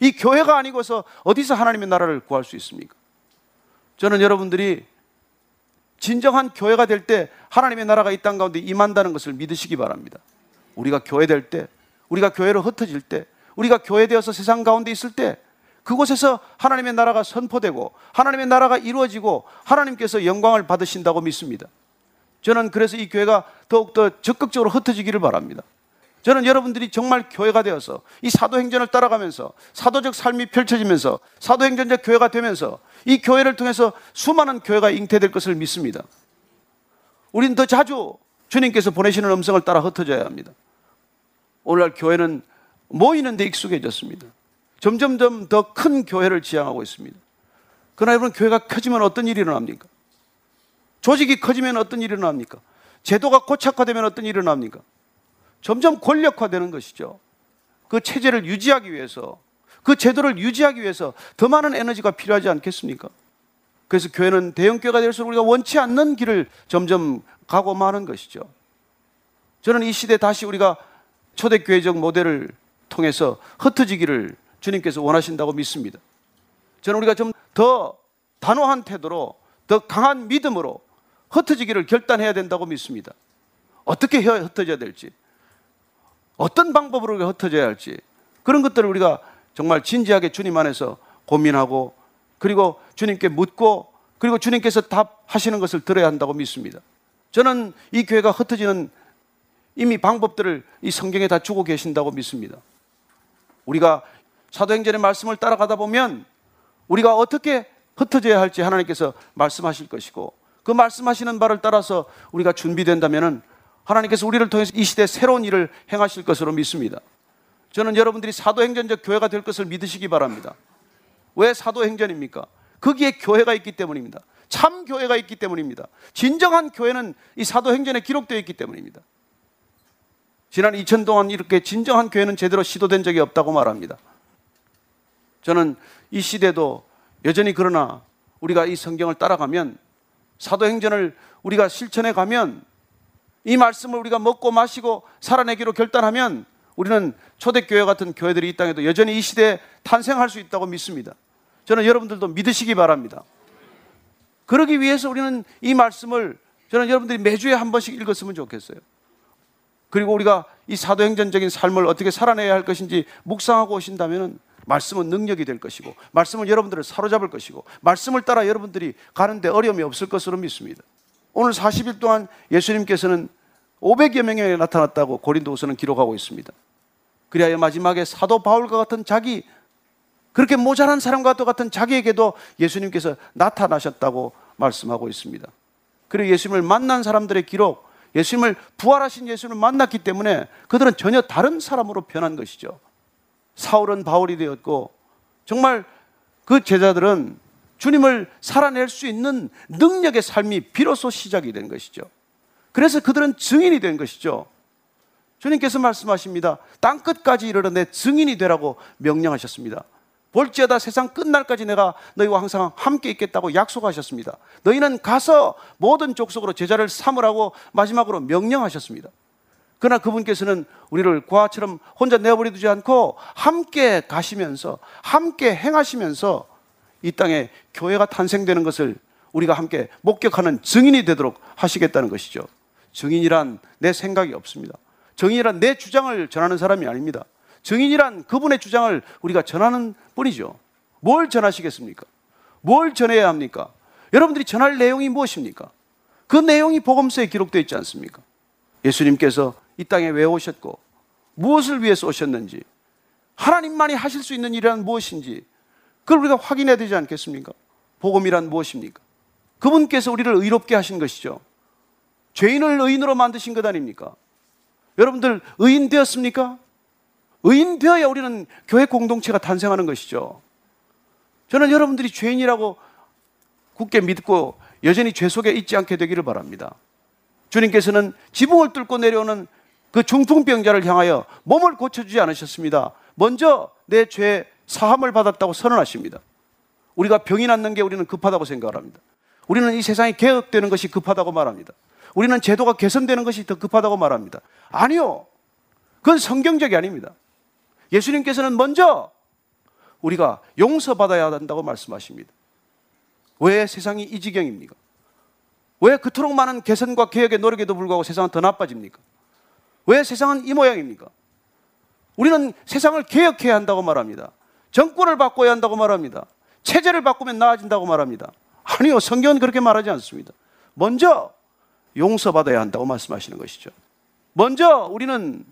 이 교회가 아니고서 어디서 하나님의 나라를 구할 수 있습니까? 저는 여러분들이 진정한 교회가 될 때 하나님의 나라가 이 땅 가운데 임한다는 것을 믿으시기 바랍니다. 우리가 교회 될 때, 우리가 교회로 흩어질 때, 우리가 교회 되어서 세상 가운데 있을 때 그곳에서 하나님의 나라가 선포되고 하나님의 나라가 이루어지고 하나님께서 영광을 받으신다고 믿습니다. 저는 그래서 이 교회가 더욱더 적극적으로 흩어지기를 바랍니다. 저는 여러분들이 정말 교회가 되어서 이 사도행전을 따라가면서 사도적 삶이 펼쳐지면서 사도행전적 교회가 되면서 이 교회를 통해서 수많은 교회가 잉태될 것을 믿습니다. 우리는 더 자주 주님께서 보내시는 음성을 따라 흩어져야 합니다. 오늘날 교회는 모이는 데 익숙해졌습니다. 점점점 더 큰 교회를 지향하고 있습니다. 그러나 여러분 교회가 커지면 어떤 일이 일어납니까? 조직이 커지면 어떤 일이 일어납니까? 제도가 고착화되면 어떤 일이 일어납니까? 점점 권력화되는 것이죠. 그 체제를 유지하기 위해서 그 제도를 유지하기 위해서 더 많은 에너지가 필요하지 않겠습니까? 그래서 교회는 대형교회가 될수록 우리가 원치 않는 길을 점점 가고 마는 것이죠. 저는 이 시대 다시 우리가 초대교회적 모델을 통해서 흩어지기를 주님께서 원하신다고 믿습니다. 저는 우리가 좀 더 단호한 태도로 더 강한 믿음으로 흩어지기를 결단해야 된다고 믿습니다. 어떻게 흩어져야 될지, 어떤 방법으로 흩어져야 할지, 그런 것들을 우리가 정말 진지하게 주님 안에서 고민하고, 그리고 주님께 묻고, 그리고 주님께서 답하시는 것을 들어야 한다고 믿습니다. 저는 이 교회가 흩어지는 이미 방법들을 이 성경에 다 주고 계신다고 믿습니다. 우리가 사도행전의 말씀을 따라가다 보면 우리가 어떻게 흩어져야 할지 하나님께서 말씀하실 것이고 그 말씀하시는 바를 따라서 우리가 준비된다면 하나님께서 우리를 통해서 이 시대 새로운 일을 행하실 것으로 믿습니다. 저는 여러분들이 사도행전적 교회가 될 것을 믿으시기 바랍니다. 왜 사도행전입니까? 거기에 교회가 있기 때문입니다. 참 교회가 있기 때문입니다. 진정한 교회는 이 사도행전에 기록되어 있기 때문입니다. 지난 2000 동안 이렇게 진정한 교회는 제대로 시도된 적이 없다고 말합니다. 저는 이 시대도 여전히 그러나 우리가 이 성경을 따라가면 사도행전을 우리가 실천해 가면 이 말씀을 우리가 먹고 마시고 살아내기로 결단하면 우리는 초대교회 같은 교회들이 이 땅에도 여전히 이 시대에 탄생할 수 있다고 믿습니다. 저는 여러분들도 믿으시기 바랍니다. 그러기 위해서 우리는 이 말씀을 저는 여러분들이 매주에 한 번씩 읽었으면 좋겠어요. 그리고 우리가 이 사도행전적인 삶을 어떻게 살아내야 할 것인지 묵상하고 오신다면 말씀은 능력이 될 것이고 말씀은 여러분들을 사로잡을 것이고 말씀을 따라 여러분들이 가는데 어려움이 없을 것으로 믿습니다. 오늘 40일 동안 예수님께서는 500여 명에 나타났다고 고린도후서는 기록하고 있습니다. 그리하여 마지막에 사도 바울과 같은 자기 그렇게 모자란 사람과 같은 자기에게도 예수님께서 나타나셨다고 말씀하고 있습니다. 그리고 예수님을 만난 사람들의 기록, 예수님을 부활하신 예수님을 만났기 때문에 그들은 전혀 다른 사람으로 변한 것이죠. 사울은 바울이 되었고 정말 그 제자들은 주님을 살아낼 수 있는 능력의 삶이 비로소 시작이 된 것이죠. 그래서 그들은 증인이 된 것이죠. 주님께서 말씀하십니다. 땅 끝까지 이르러 내 증인이 되라고 명령하셨습니다. 볼지어다 세상 끝날까지 내가 너희와 항상 함께 있겠다고 약속하셨습니다. 너희는 가서 모든 족속으로 제자를 삼으라고 마지막으로 명령하셨습니다. 그러나 그분께서는 우리를 과처럼 혼자 내버려 두지 않고 함께 가시면서 함께 행하시면서 이 땅에 교회가 탄생되는 것을 우리가 함께 목격하는 증인이 되도록 하시겠다는 것이죠. 증인이란 내 생각이 없습니다. 증인이란 내 주장을 전하는 사람이 아닙니다. 증인이란 그분의 주장을 우리가 전하는 뿐이죠. 뭘 전하시겠습니까? 뭘 전해야 합니까? 여러분들이 전할 내용이 무엇입니까? 그 내용이 복음서에 기록되어 있지 않습니까? 예수님께서 이 땅에 왜 오셨고 무엇을 위해서 오셨는지 하나님만이 하실 수 있는 일이란 무엇인지 그걸 우리가 확인해야 되지 않겠습니까? 복음이란 무엇입니까? 그분께서 우리를 의롭게 하신 것이죠. 죄인을 의인으로 만드신 것 아닙니까? 여러분들 의인 되었습니까? 의인 되어야 우리는 교회 공동체가 탄생하는 것이죠. 저는 여러분들이 죄인이라고 굳게 믿고 여전히 죄 속에 있지 않게 되기를 바랍니다. 주님께서는 지붕을 뚫고 내려오는 그 중풍병자를 향하여 몸을 고쳐주지 않으셨습니다. 먼저 내 죄 사함을 받았다고 선언하십니다. 우리가 병이 낫는 게 우리는 급하다고 생각을 합니다. 우리는 이 세상이 개혁되는 것이 급하다고 말합니다. 우리는 제도가 개선되는 것이 더 급하다고 말합니다. 아니요. 그건 성경적이 아닙니다. 예수님께서는 먼저 우리가 용서받아야 한다고 말씀하십니다. 왜 세상이 이 지경입니까? 왜 그토록 많은 개선과 개혁의 노력에도 불구하고 세상은 더 나빠집니까? 왜 세상은 이 모양입니까? 우리는 세상을 개혁해야 한다고 말합니다. 정권을 바꿔야 한다고 말합니다. 체제를 바꾸면 나아진다고 말합니다. 아니요, 성경은 그렇게 말하지 않습니다. 먼저 용서받아야 한다고 말씀하시는 것이죠. 먼저 우리는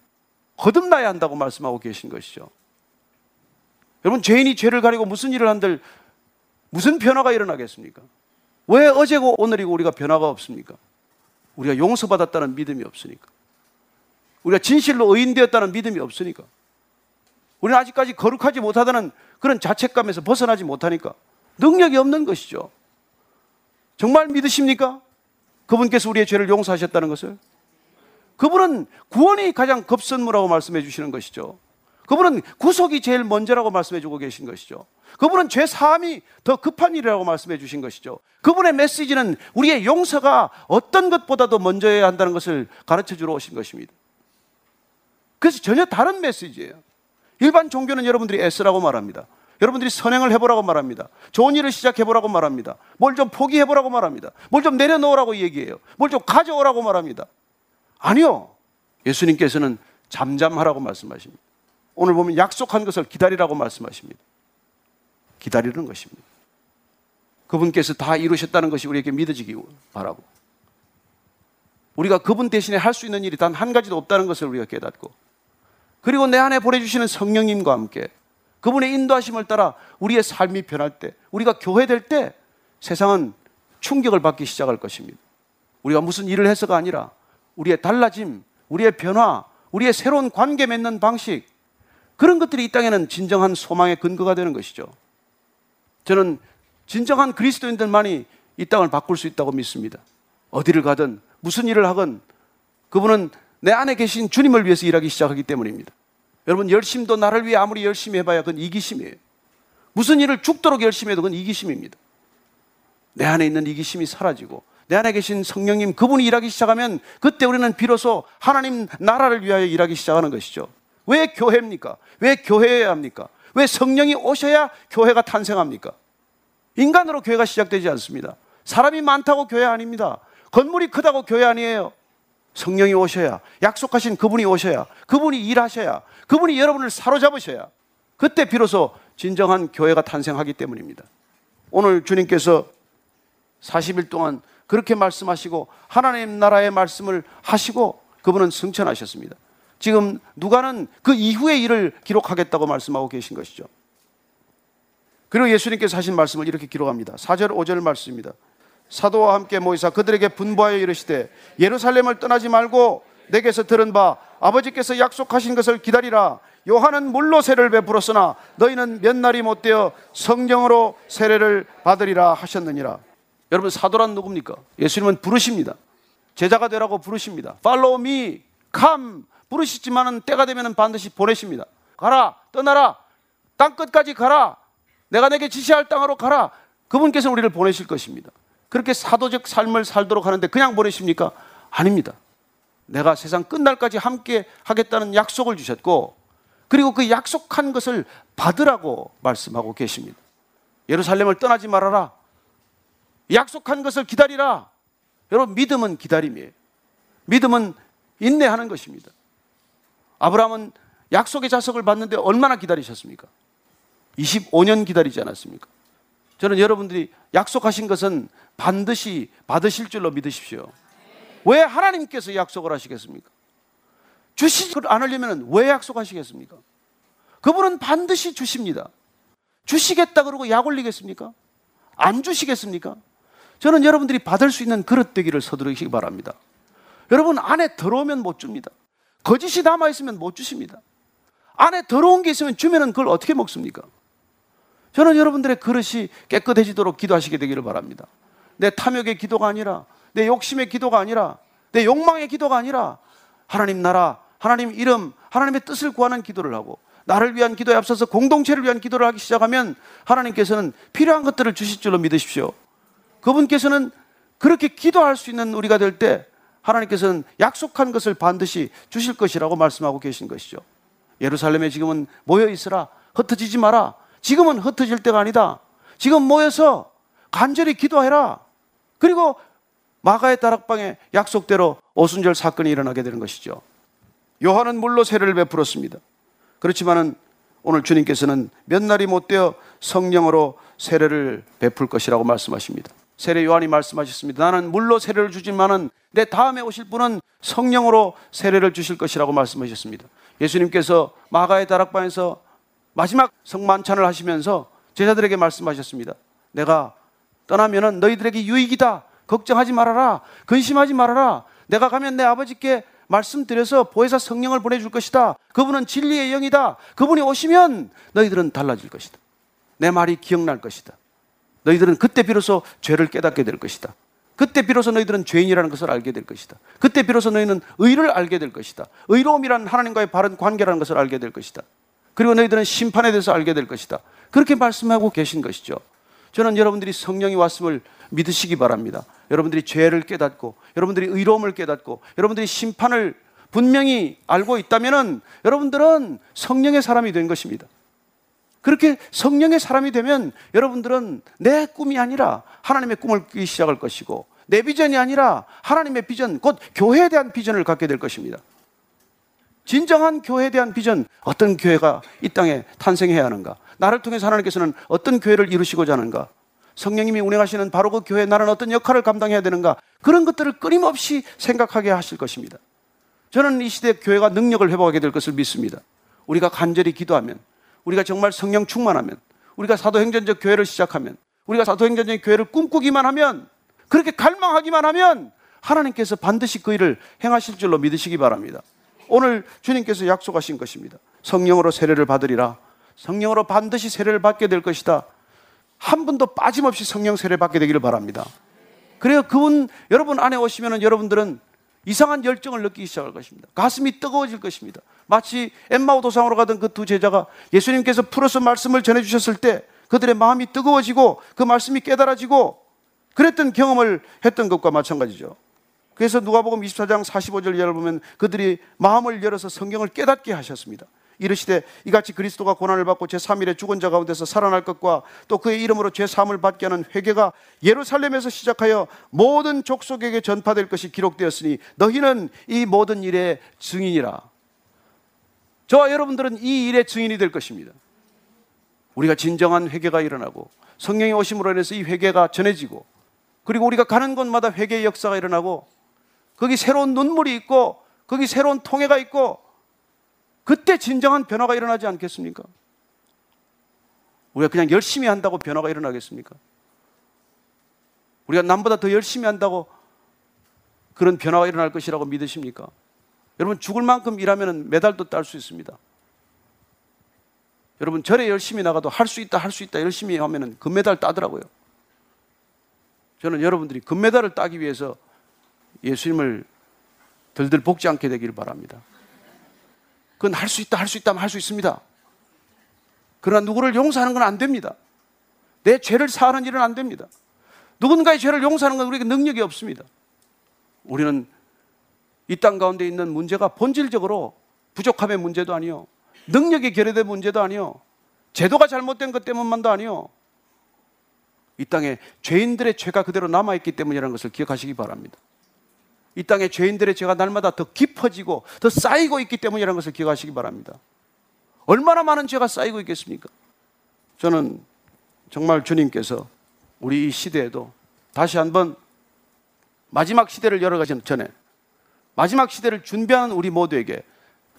거듭나야 한다고 말씀하고 계신 것이죠. 여러분, 죄인이 죄를 가리고 무슨 일을 한들 무슨 변화가 일어나겠습니까? 왜 어제고 오늘이고 우리가 변화가 없습니까? 우리가 용서받았다는 믿음이 없으니까. 우리가 진실로 의인되었다는 믿음이 없으니까. 우리는 아직까지 거룩하지 못하다는 그런 자책감에서 벗어나지 못하니까. 능력이 없는 것이죠. 정말 믿으십니까? 그분께서 우리의 죄를 용서하셨다는 것을? 그분은 구원이 가장 급선무라고 말씀해 주시는 것이죠. 그분은 구속이 제일 먼저라고 말씀해 주고 계신 것이죠. 그분은 죄 사함이 더 급한 일이라고 말씀해 주신 것이죠. 그분의 메시지는 우리의 용서가 어떤 것보다도 먼저여야 한다는 것을 가르쳐 주러 오신 것입니다. 그래서 전혀 다른 메시지예요. 일반 종교는 여러분들이 애쓰라고 말합니다. 여러분들이 선행을 해보라고 말합니다. 좋은 일을 시작해보라고 말합니다. 뭘 좀 포기해보라고 말합니다. 뭘 좀 내려놓으라고 얘기해요. 뭘 좀 가져오라고 말합니다. 아니요. 예수님께서는 잠잠하라고 말씀하십니다. 오늘 보면 약속한 것을 기다리라고 말씀하십니다. 기다리는 것입니다. 그분께서 다 이루셨다는 것이 우리에게 믿어지기 바라고. 우리가 그분 대신에 할 수 있는 일이 단 한 가지도 없다는 것을 우리가 깨닫고. 그리고 내 안에 보내주시는 성령님과 함께 그분의 인도하심을 따라 우리의 삶이 변할 때, 우리가 교회될 때 세상은 충격을 받기 시작할 것입니다. 우리가 무슨 일을 해서가 아니라 우리의 달라짐, 우리의 변화, 우리의 새로운 관계 맺는 방식, 그런 것들이 이 땅에는 진정한 소망의 근거가 되는 것이죠. 저는 진정한 그리스도인들만이 이 땅을 바꿀 수 있다고 믿습니다. 어디를 가든 무슨 일을 하건 그분은 내 안에 계신 주님을 위해서 일하기 시작하기 때문입니다. 여러분 열심도 나를 위해 아무리 열심히 해봐야 그건 이기심이에요. 무슨 일을 죽도록 열심히 해도 그건 이기심입니다. 내 안에 있는 이기심이 사라지고 내 안에 계신 성령님 그분이 일하기 시작하면 그때 우리는 비로소 하나님 나라를 위하여 일하기 시작하는 것이죠. 왜 교회입니까? 왜 교회여야 합니까? 왜 성령이 오셔야 교회가 탄생합니까? 인간으로 교회가 시작되지 않습니다. 사람이 많다고 교회 아닙니다. 건물이 크다고 교회 아니에요. 성령이 오셔야, 약속하신 그분이 오셔야, 그분이 일하셔야, 그분이 여러분을 사로잡으셔야, 그때 비로소 진정한 교회가 탄생하기 때문입니다. 오늘 주님께서 40일 동안 그렇게 말씀하시고 하나님 나라의 말씀을 하시고 그분은 승천하셨습니다. 지금 누가는 그 이후의 일을 기록하겠다고 말씀하고 계신 것이죠. 그리고 예수님께서 하신 말씀을 이렇게 기록합니다. 4절, 5절 말씀입니다. 사도와 함께 모이사 그들에게 분부하여 이르시되 예루살렘을 떠나지 말고 내게서 들은 바 아버지께서 약속하신 것을 기다리라. 요한은 물로 세례를 베풀었으나 너희는 몇 날이 못 되어 성령으로 세례를 받으리라 하셨느니라. 여러분 사도란 누굽니까? 예수님은 부르십니다. 제자가 되라고 부르십니다. Follow me, come 부르시지만은 때가 되면 반드시 보내십니다. 가라, 떠나라, 땅 끝까지 가라. 내가 내게 지시할 땅으로 가라. 그분께서 우리를 보내실 것입니다. 그렇게 사도적 삶을 살도록 하는데 그냥 보내십니까? 아닙니다. 내가 세상 끝날까지 함께 하겠다는 약속을 주셨고, 그리고 그 약속한 것을 받으라고 말씀하고 계십니다. 예루살렘을 떠나지 말아라. 약속한 것을 기다리라. 여러분 믿음은 기다림이에요. 믿음은 인내하는 것입니다. 아브라함은 약속의 자석을 받는데 얼마나 기다리셨습니까? 25년 기다리지 않았습니까? 저는 여러분들이 약속하신 것은 반드시 받으실 줄로 믿으십시오. 왜 하나님께서 약속을 하시겠습니까? 주시지 않으려면 왜 약속하시겠습니까? 그분은 반드시 주십니다. 주시겠다 그러고 약 올리겠습니까? 안 주시겠습니까? 저는 여러분들이 받을 수 있는 그릇 되기를 서두르시기 바랍니다. 여러분 안에 들어오면 못 줍니다. 거짓이 남아 있으면 못 주십니다. 안에 더러운 게 있으면 주면은 그걸 어떻게 먹습니까? 저는 여러분들의 그릇이 깨끗해지도록 기도하시게 되기를 바랍니다. 내 탐욕의 기도가 아니라 내 욕심의 기도가 아니라 내 욕망의 기도가 아니라 하나님 나라, 하나님 이름, 하나님의 뜻을 구하는 기도를 하고 나를 위한 기도에 앞서서 공동체를 위한 기도를 하기 시작하면 하나님께서는 필요한 것들을 주실 줄로 믿으십시오. 그분께서는 그렇게 기도할 수 있는 우리가 될 때 하나님께서는 약속한 것을 반드시 주실 것이라고 말씀하고 계신 것이죠. 예루살렘에 지금은 모여 있으라. 흩어지지 마라. 지금은 흩어질 때가 아니다. 지금 모여서 간절히 기도해라. 그리고 마가의 다락방에 약속대로 오순절 사건이 일어나게 되는 것이죠. 요한은 물로 세례를 베풀었습니다. 그렇지만은 오늘 주님께서는 몇 날이 못 되어 성령으로 세례를 베풀 것이라고 말씀하십니다. 세례 요한이 말씀하셨습니다. 나는 물로 세례를 주지만은 내 다음에 오실 분은 성령으로 세례를 주실 것이라고 말씀하셨습니다. 예수님께서 마가의 다락방에서 마지막 성만찬을 하시면서 제자들에게 말씀하셨습니다. 내가 떠나면은 너희들에게 유익이다. 걱정하지 말아라. 근심하지 말아라. 내가 가면 내 아버지께 말씀드려서 보혜사 성령을 보내줄 것이다. 그분은 진리의 영이다. 그분이 오시면 너희들은 달라질 것이다. 내 말이 기억날 것이다. 너희들은 그때 비로소 죄를 깨닫게 될 것이다. 그때 비로소 너희들은 죄인이라는 것을 알게 될 것이다. 그때 비로소 너희는 의를 알게 될 것이다. 의로움이란 하나님과의 바른 관계라는 것을 알게 될 것이다. 그리고 너희들은 심판에 대해서 알게 될 것이다. 그렇게 말씀하고 계신 것이죠. 저는 여러분들이 성령이 왔음을 믿으시기 바랍니다. 여러분들이 죄를 깨닫고, 여러분들이 의로움을 깨닫고, 여러분들이 심판을 분명히 알고 있다면 여러분들은 성령의 사람이 된 것입니다. 그렇게 성령의 사람이 되면 여러분들은 내 꿈이 아니라 하나님의 꿈을 꾸기 시작할 것이고 내 비전이 아니라 하나님의 비전, 곧 교회에 대한 비전을 갖게 될 것입니다. 진정한 교회에 대한 비전, 어떤 교회가 이 땅에 탄생해야 하는가? 나를 통해서 하나님께서는 어떤 교회를 이루시고자 하는가? 성령님이 운행하시는 바로 그 교회 나는 어떤 역할을 감당해야 되는가? 그런 것들을 끊임없이 생각하게 하실 것입니다. 저는 이 시대 교회가 능력을 회복하게 될 것을 믿습니다. 우리가 간절히 기도하면, 우리가 정말 성령 충만하면, 우리가 사도행전적 교회를 시작하면, 우리가 사도행전적 교회를 꿈꾸기만 하면, 그렇게 갈망하기만 하면 하나님께서 반드시 그 일을 행하실 줄로 믿으시기 바랍니다. 오늘 주님께서 약속하신 것입니다. 성령으로 세례를 받으리라. 성령으로 반드시 세례를 받게 될 것이다. 한 분도 빠짐없이 성령 세례 받게 되기를 바랍니다. 그래요. 그분 여러분 안에 오시면 여러분들은 이상한 열정을 느끼기 시작할 것입니다. 가슴이 뜨거워질 것입니다. 마치 엠마오 도상으로 가던 그 두 제자가 예수님께서 풀어서 말씀을 전해 주셨을 때 그들의 마음이 뜨거워지고 그 말씀이 깨달아지고 그랬던 경험을 했던 것과 마찬가지죠. 그래서 누가복음 24장 45절 이하를 보면 그들이 마음을 열어서 성경을 깨닫게 하셨습니다. 이르시되 이같이 그리스도가 고난을 받고 제3일에 죽은 자 가운데서 살아날 것과 또 그의 이름으로 죄사함을 받게 하는 회개가 예루살렘에서 시작하여 모든 족속에게 전파될 것이 기록되었으니 너희는 이 모든 일의 증인이라. 저와 여러분들은 이 일의 증인이 될 것입니다. 우리가 진정한 회개가 일어나고 성령의 오심으로 인해서 이 회개가 전해지고 그리고 우리가 가는 곳마다 회개의 역사가 일어나고 거기 새로운 눈물이 있고 거기 새로운 통해가 있고 그때 진정한 변화가 일어나지 않겠습니까? 우리가 그냥 열심히 한다고 변화가 일어나겠습니까? 우리가 남보다 더 열심히 한다고 그런 변화가 일어날 것이라고 믿으십니까? 여러분 죽을 만큼 일하면 메달도 딸 수 있습니다. 여러분 절에 열심히 나가도 할 수 있다 할 수 있다 열심히 하면 금메달 따더라고요. 저는 여러분들이 금메달을 따기 위해서 예수님을 들들 볶지 않게 되기를 바랍니다. 그건 할 수 있다, 할 수 있다면 할 수 있습니다. 그러나 누구를 용서하는 건 안 됩니다. 내 죄를 사하는 일은 안 됩니다. 누군가의 죄를 용서하는 건 우리에게 능력이 없습니다. 우리는 이 땅 가운데 있는 문제가 본질적으로 부족함의 문제도 아니요. 능력이 결여된 문제도 아니요. 제도가 잘못된 것 때문만도 아니요. 이 땅에 죄인들의 죄가 그대로 남아있기 때문이라는 것을 기억하시기 바랍니다. 이 땅에 죄인들의 죄가 날마다 더 깊어지고 더 쌓이고 있기 때문이라는 것을 기억하시기 바랍니다. 얼마나 많은 죄가 쌓이고 있겠습니까? 저는 정말 주님께서 우리 이 시대에도 다시 한번 마지막 시대를 열어가기 전에 마지막 시대를 준비하는 우리 모두에게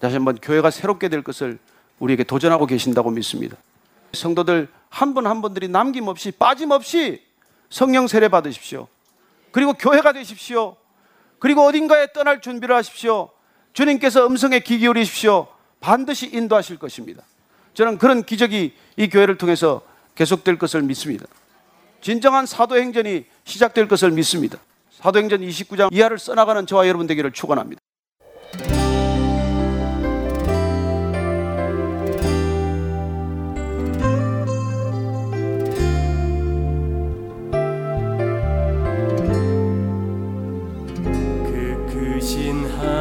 다시 한번 교회가 새롭게 될 것을 우리에게 도전하고 계신다고 믿습니다. 성도들 한 분 한 분들이 남김없이 빠짐없이 성령 세례 받으십시오. 그리고 교회가 되십시오. 그리고 어딘가에 떠날 준비를 하십시오. 주님께서 음성에 귀 기울이십시오. 반드시 인도하실 것입니다. 저는 그런 기적이 이 교회를 통해서 계속될 것을 믿습니다. 진정한 사도행전이 시작될 것을 믿습니다. 사도행전 29장 이하를 써나가는 저와 여러분 되기를 축원합니다. 그크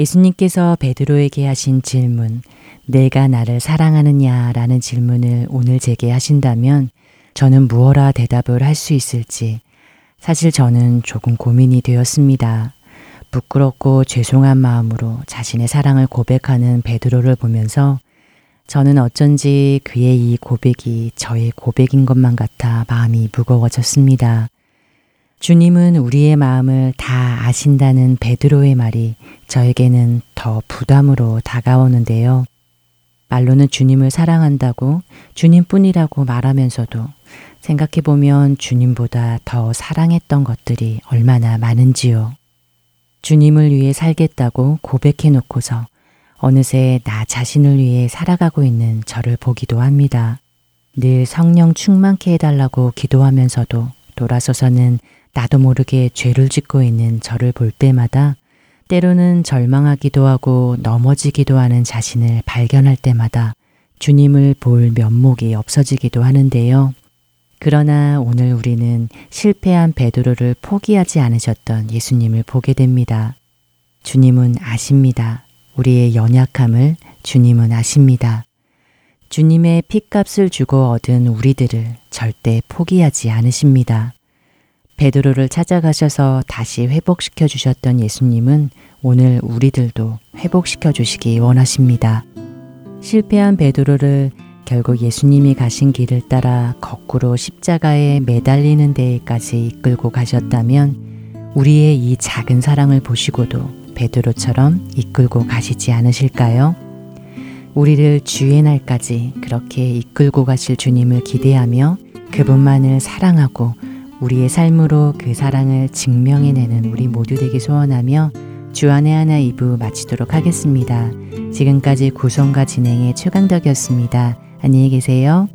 예수님께서 베드로에게 하신 질문, 내가 나를 사랑하느냐 라는 질문을 오늘 제게 하신다면 저는 무어라 대답을 할 수 있을지 사실 저는 조금 고민이 되었습니다. 부끄럽고 죄송한 마음으로 자신의 사랑을 고백하는 베드로를 보면서 저는 어쩐지 그의 이 고백이 저의 고백인 것만 같아 마음이 무거워졌습니다. 주님은 우리의 마음을 다 아신다는 베드로의 말이 저에게는 더 부담으로 다가오는데요. 말로는 주님을 사랑한다고 주님뿐이라고 말하면서도 생각해보면 주님보다 더 사랑했던 것들이 얼마나 많은지요. 주님을 위해 살겠다고 고백해 놓고서 어느새 나 자신을 위해 살아가고 있는 저를 보기도 합니다. 늘 성령 충만케 해달라고 기도하면서도 돌아서서는 나도 모르게 죄를 짓고 있는 저를 볼 때마다 때로는 절망하기도 하고 넘어지기도 하는 자신을 발견할 때마다 주님을 볼 면목이 없어지기도 하는데요. 그러나 오늘 우리는 실패한 베드로를 포기하지 않으셨던 예수님을 보게 됩니다. 주님은 아십니다. 우리의 연약함을 주님은 아십니다. 주님의 핏값을 주고 얻은 우리들을 절대 포기하지 않으십니다. 베드로를 찾아가셔서 다시 회복시켜 주셨던 예수님은 오늘 우리들도 회복시켜 주시기 원하십니다. 실패한 베드로를 결국 예수님이 가신 길을 따라 거꾸로 십자가에 매달리는 데까지 이끌고 가셨다면 우리의 이 작은 사랑을 보시고도 베드로처럼 이끌고 가시지 않으실까요? 우리를 주의 날까지 그렇게 이끌고 가실 주님을 기대하며 그분만을 사랑하고 우리의 삶으로 그 사랑을 증명해내는 우리 모두 되기 소원하며 주안의 하나 2부 마치도록 하겠습니다. 지금까지 구성과 진행의 최강덕이었습니다. 안녕히 계세요.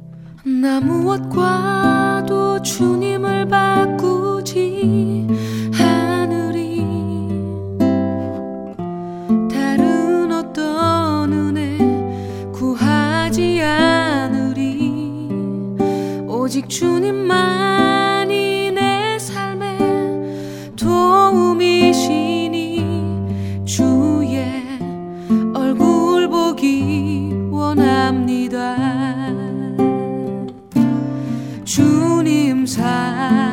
나 무엇과도 주님을 바꾸지 않으리 다른 어떤 은혜 구하지 않으리 오직 주님만 주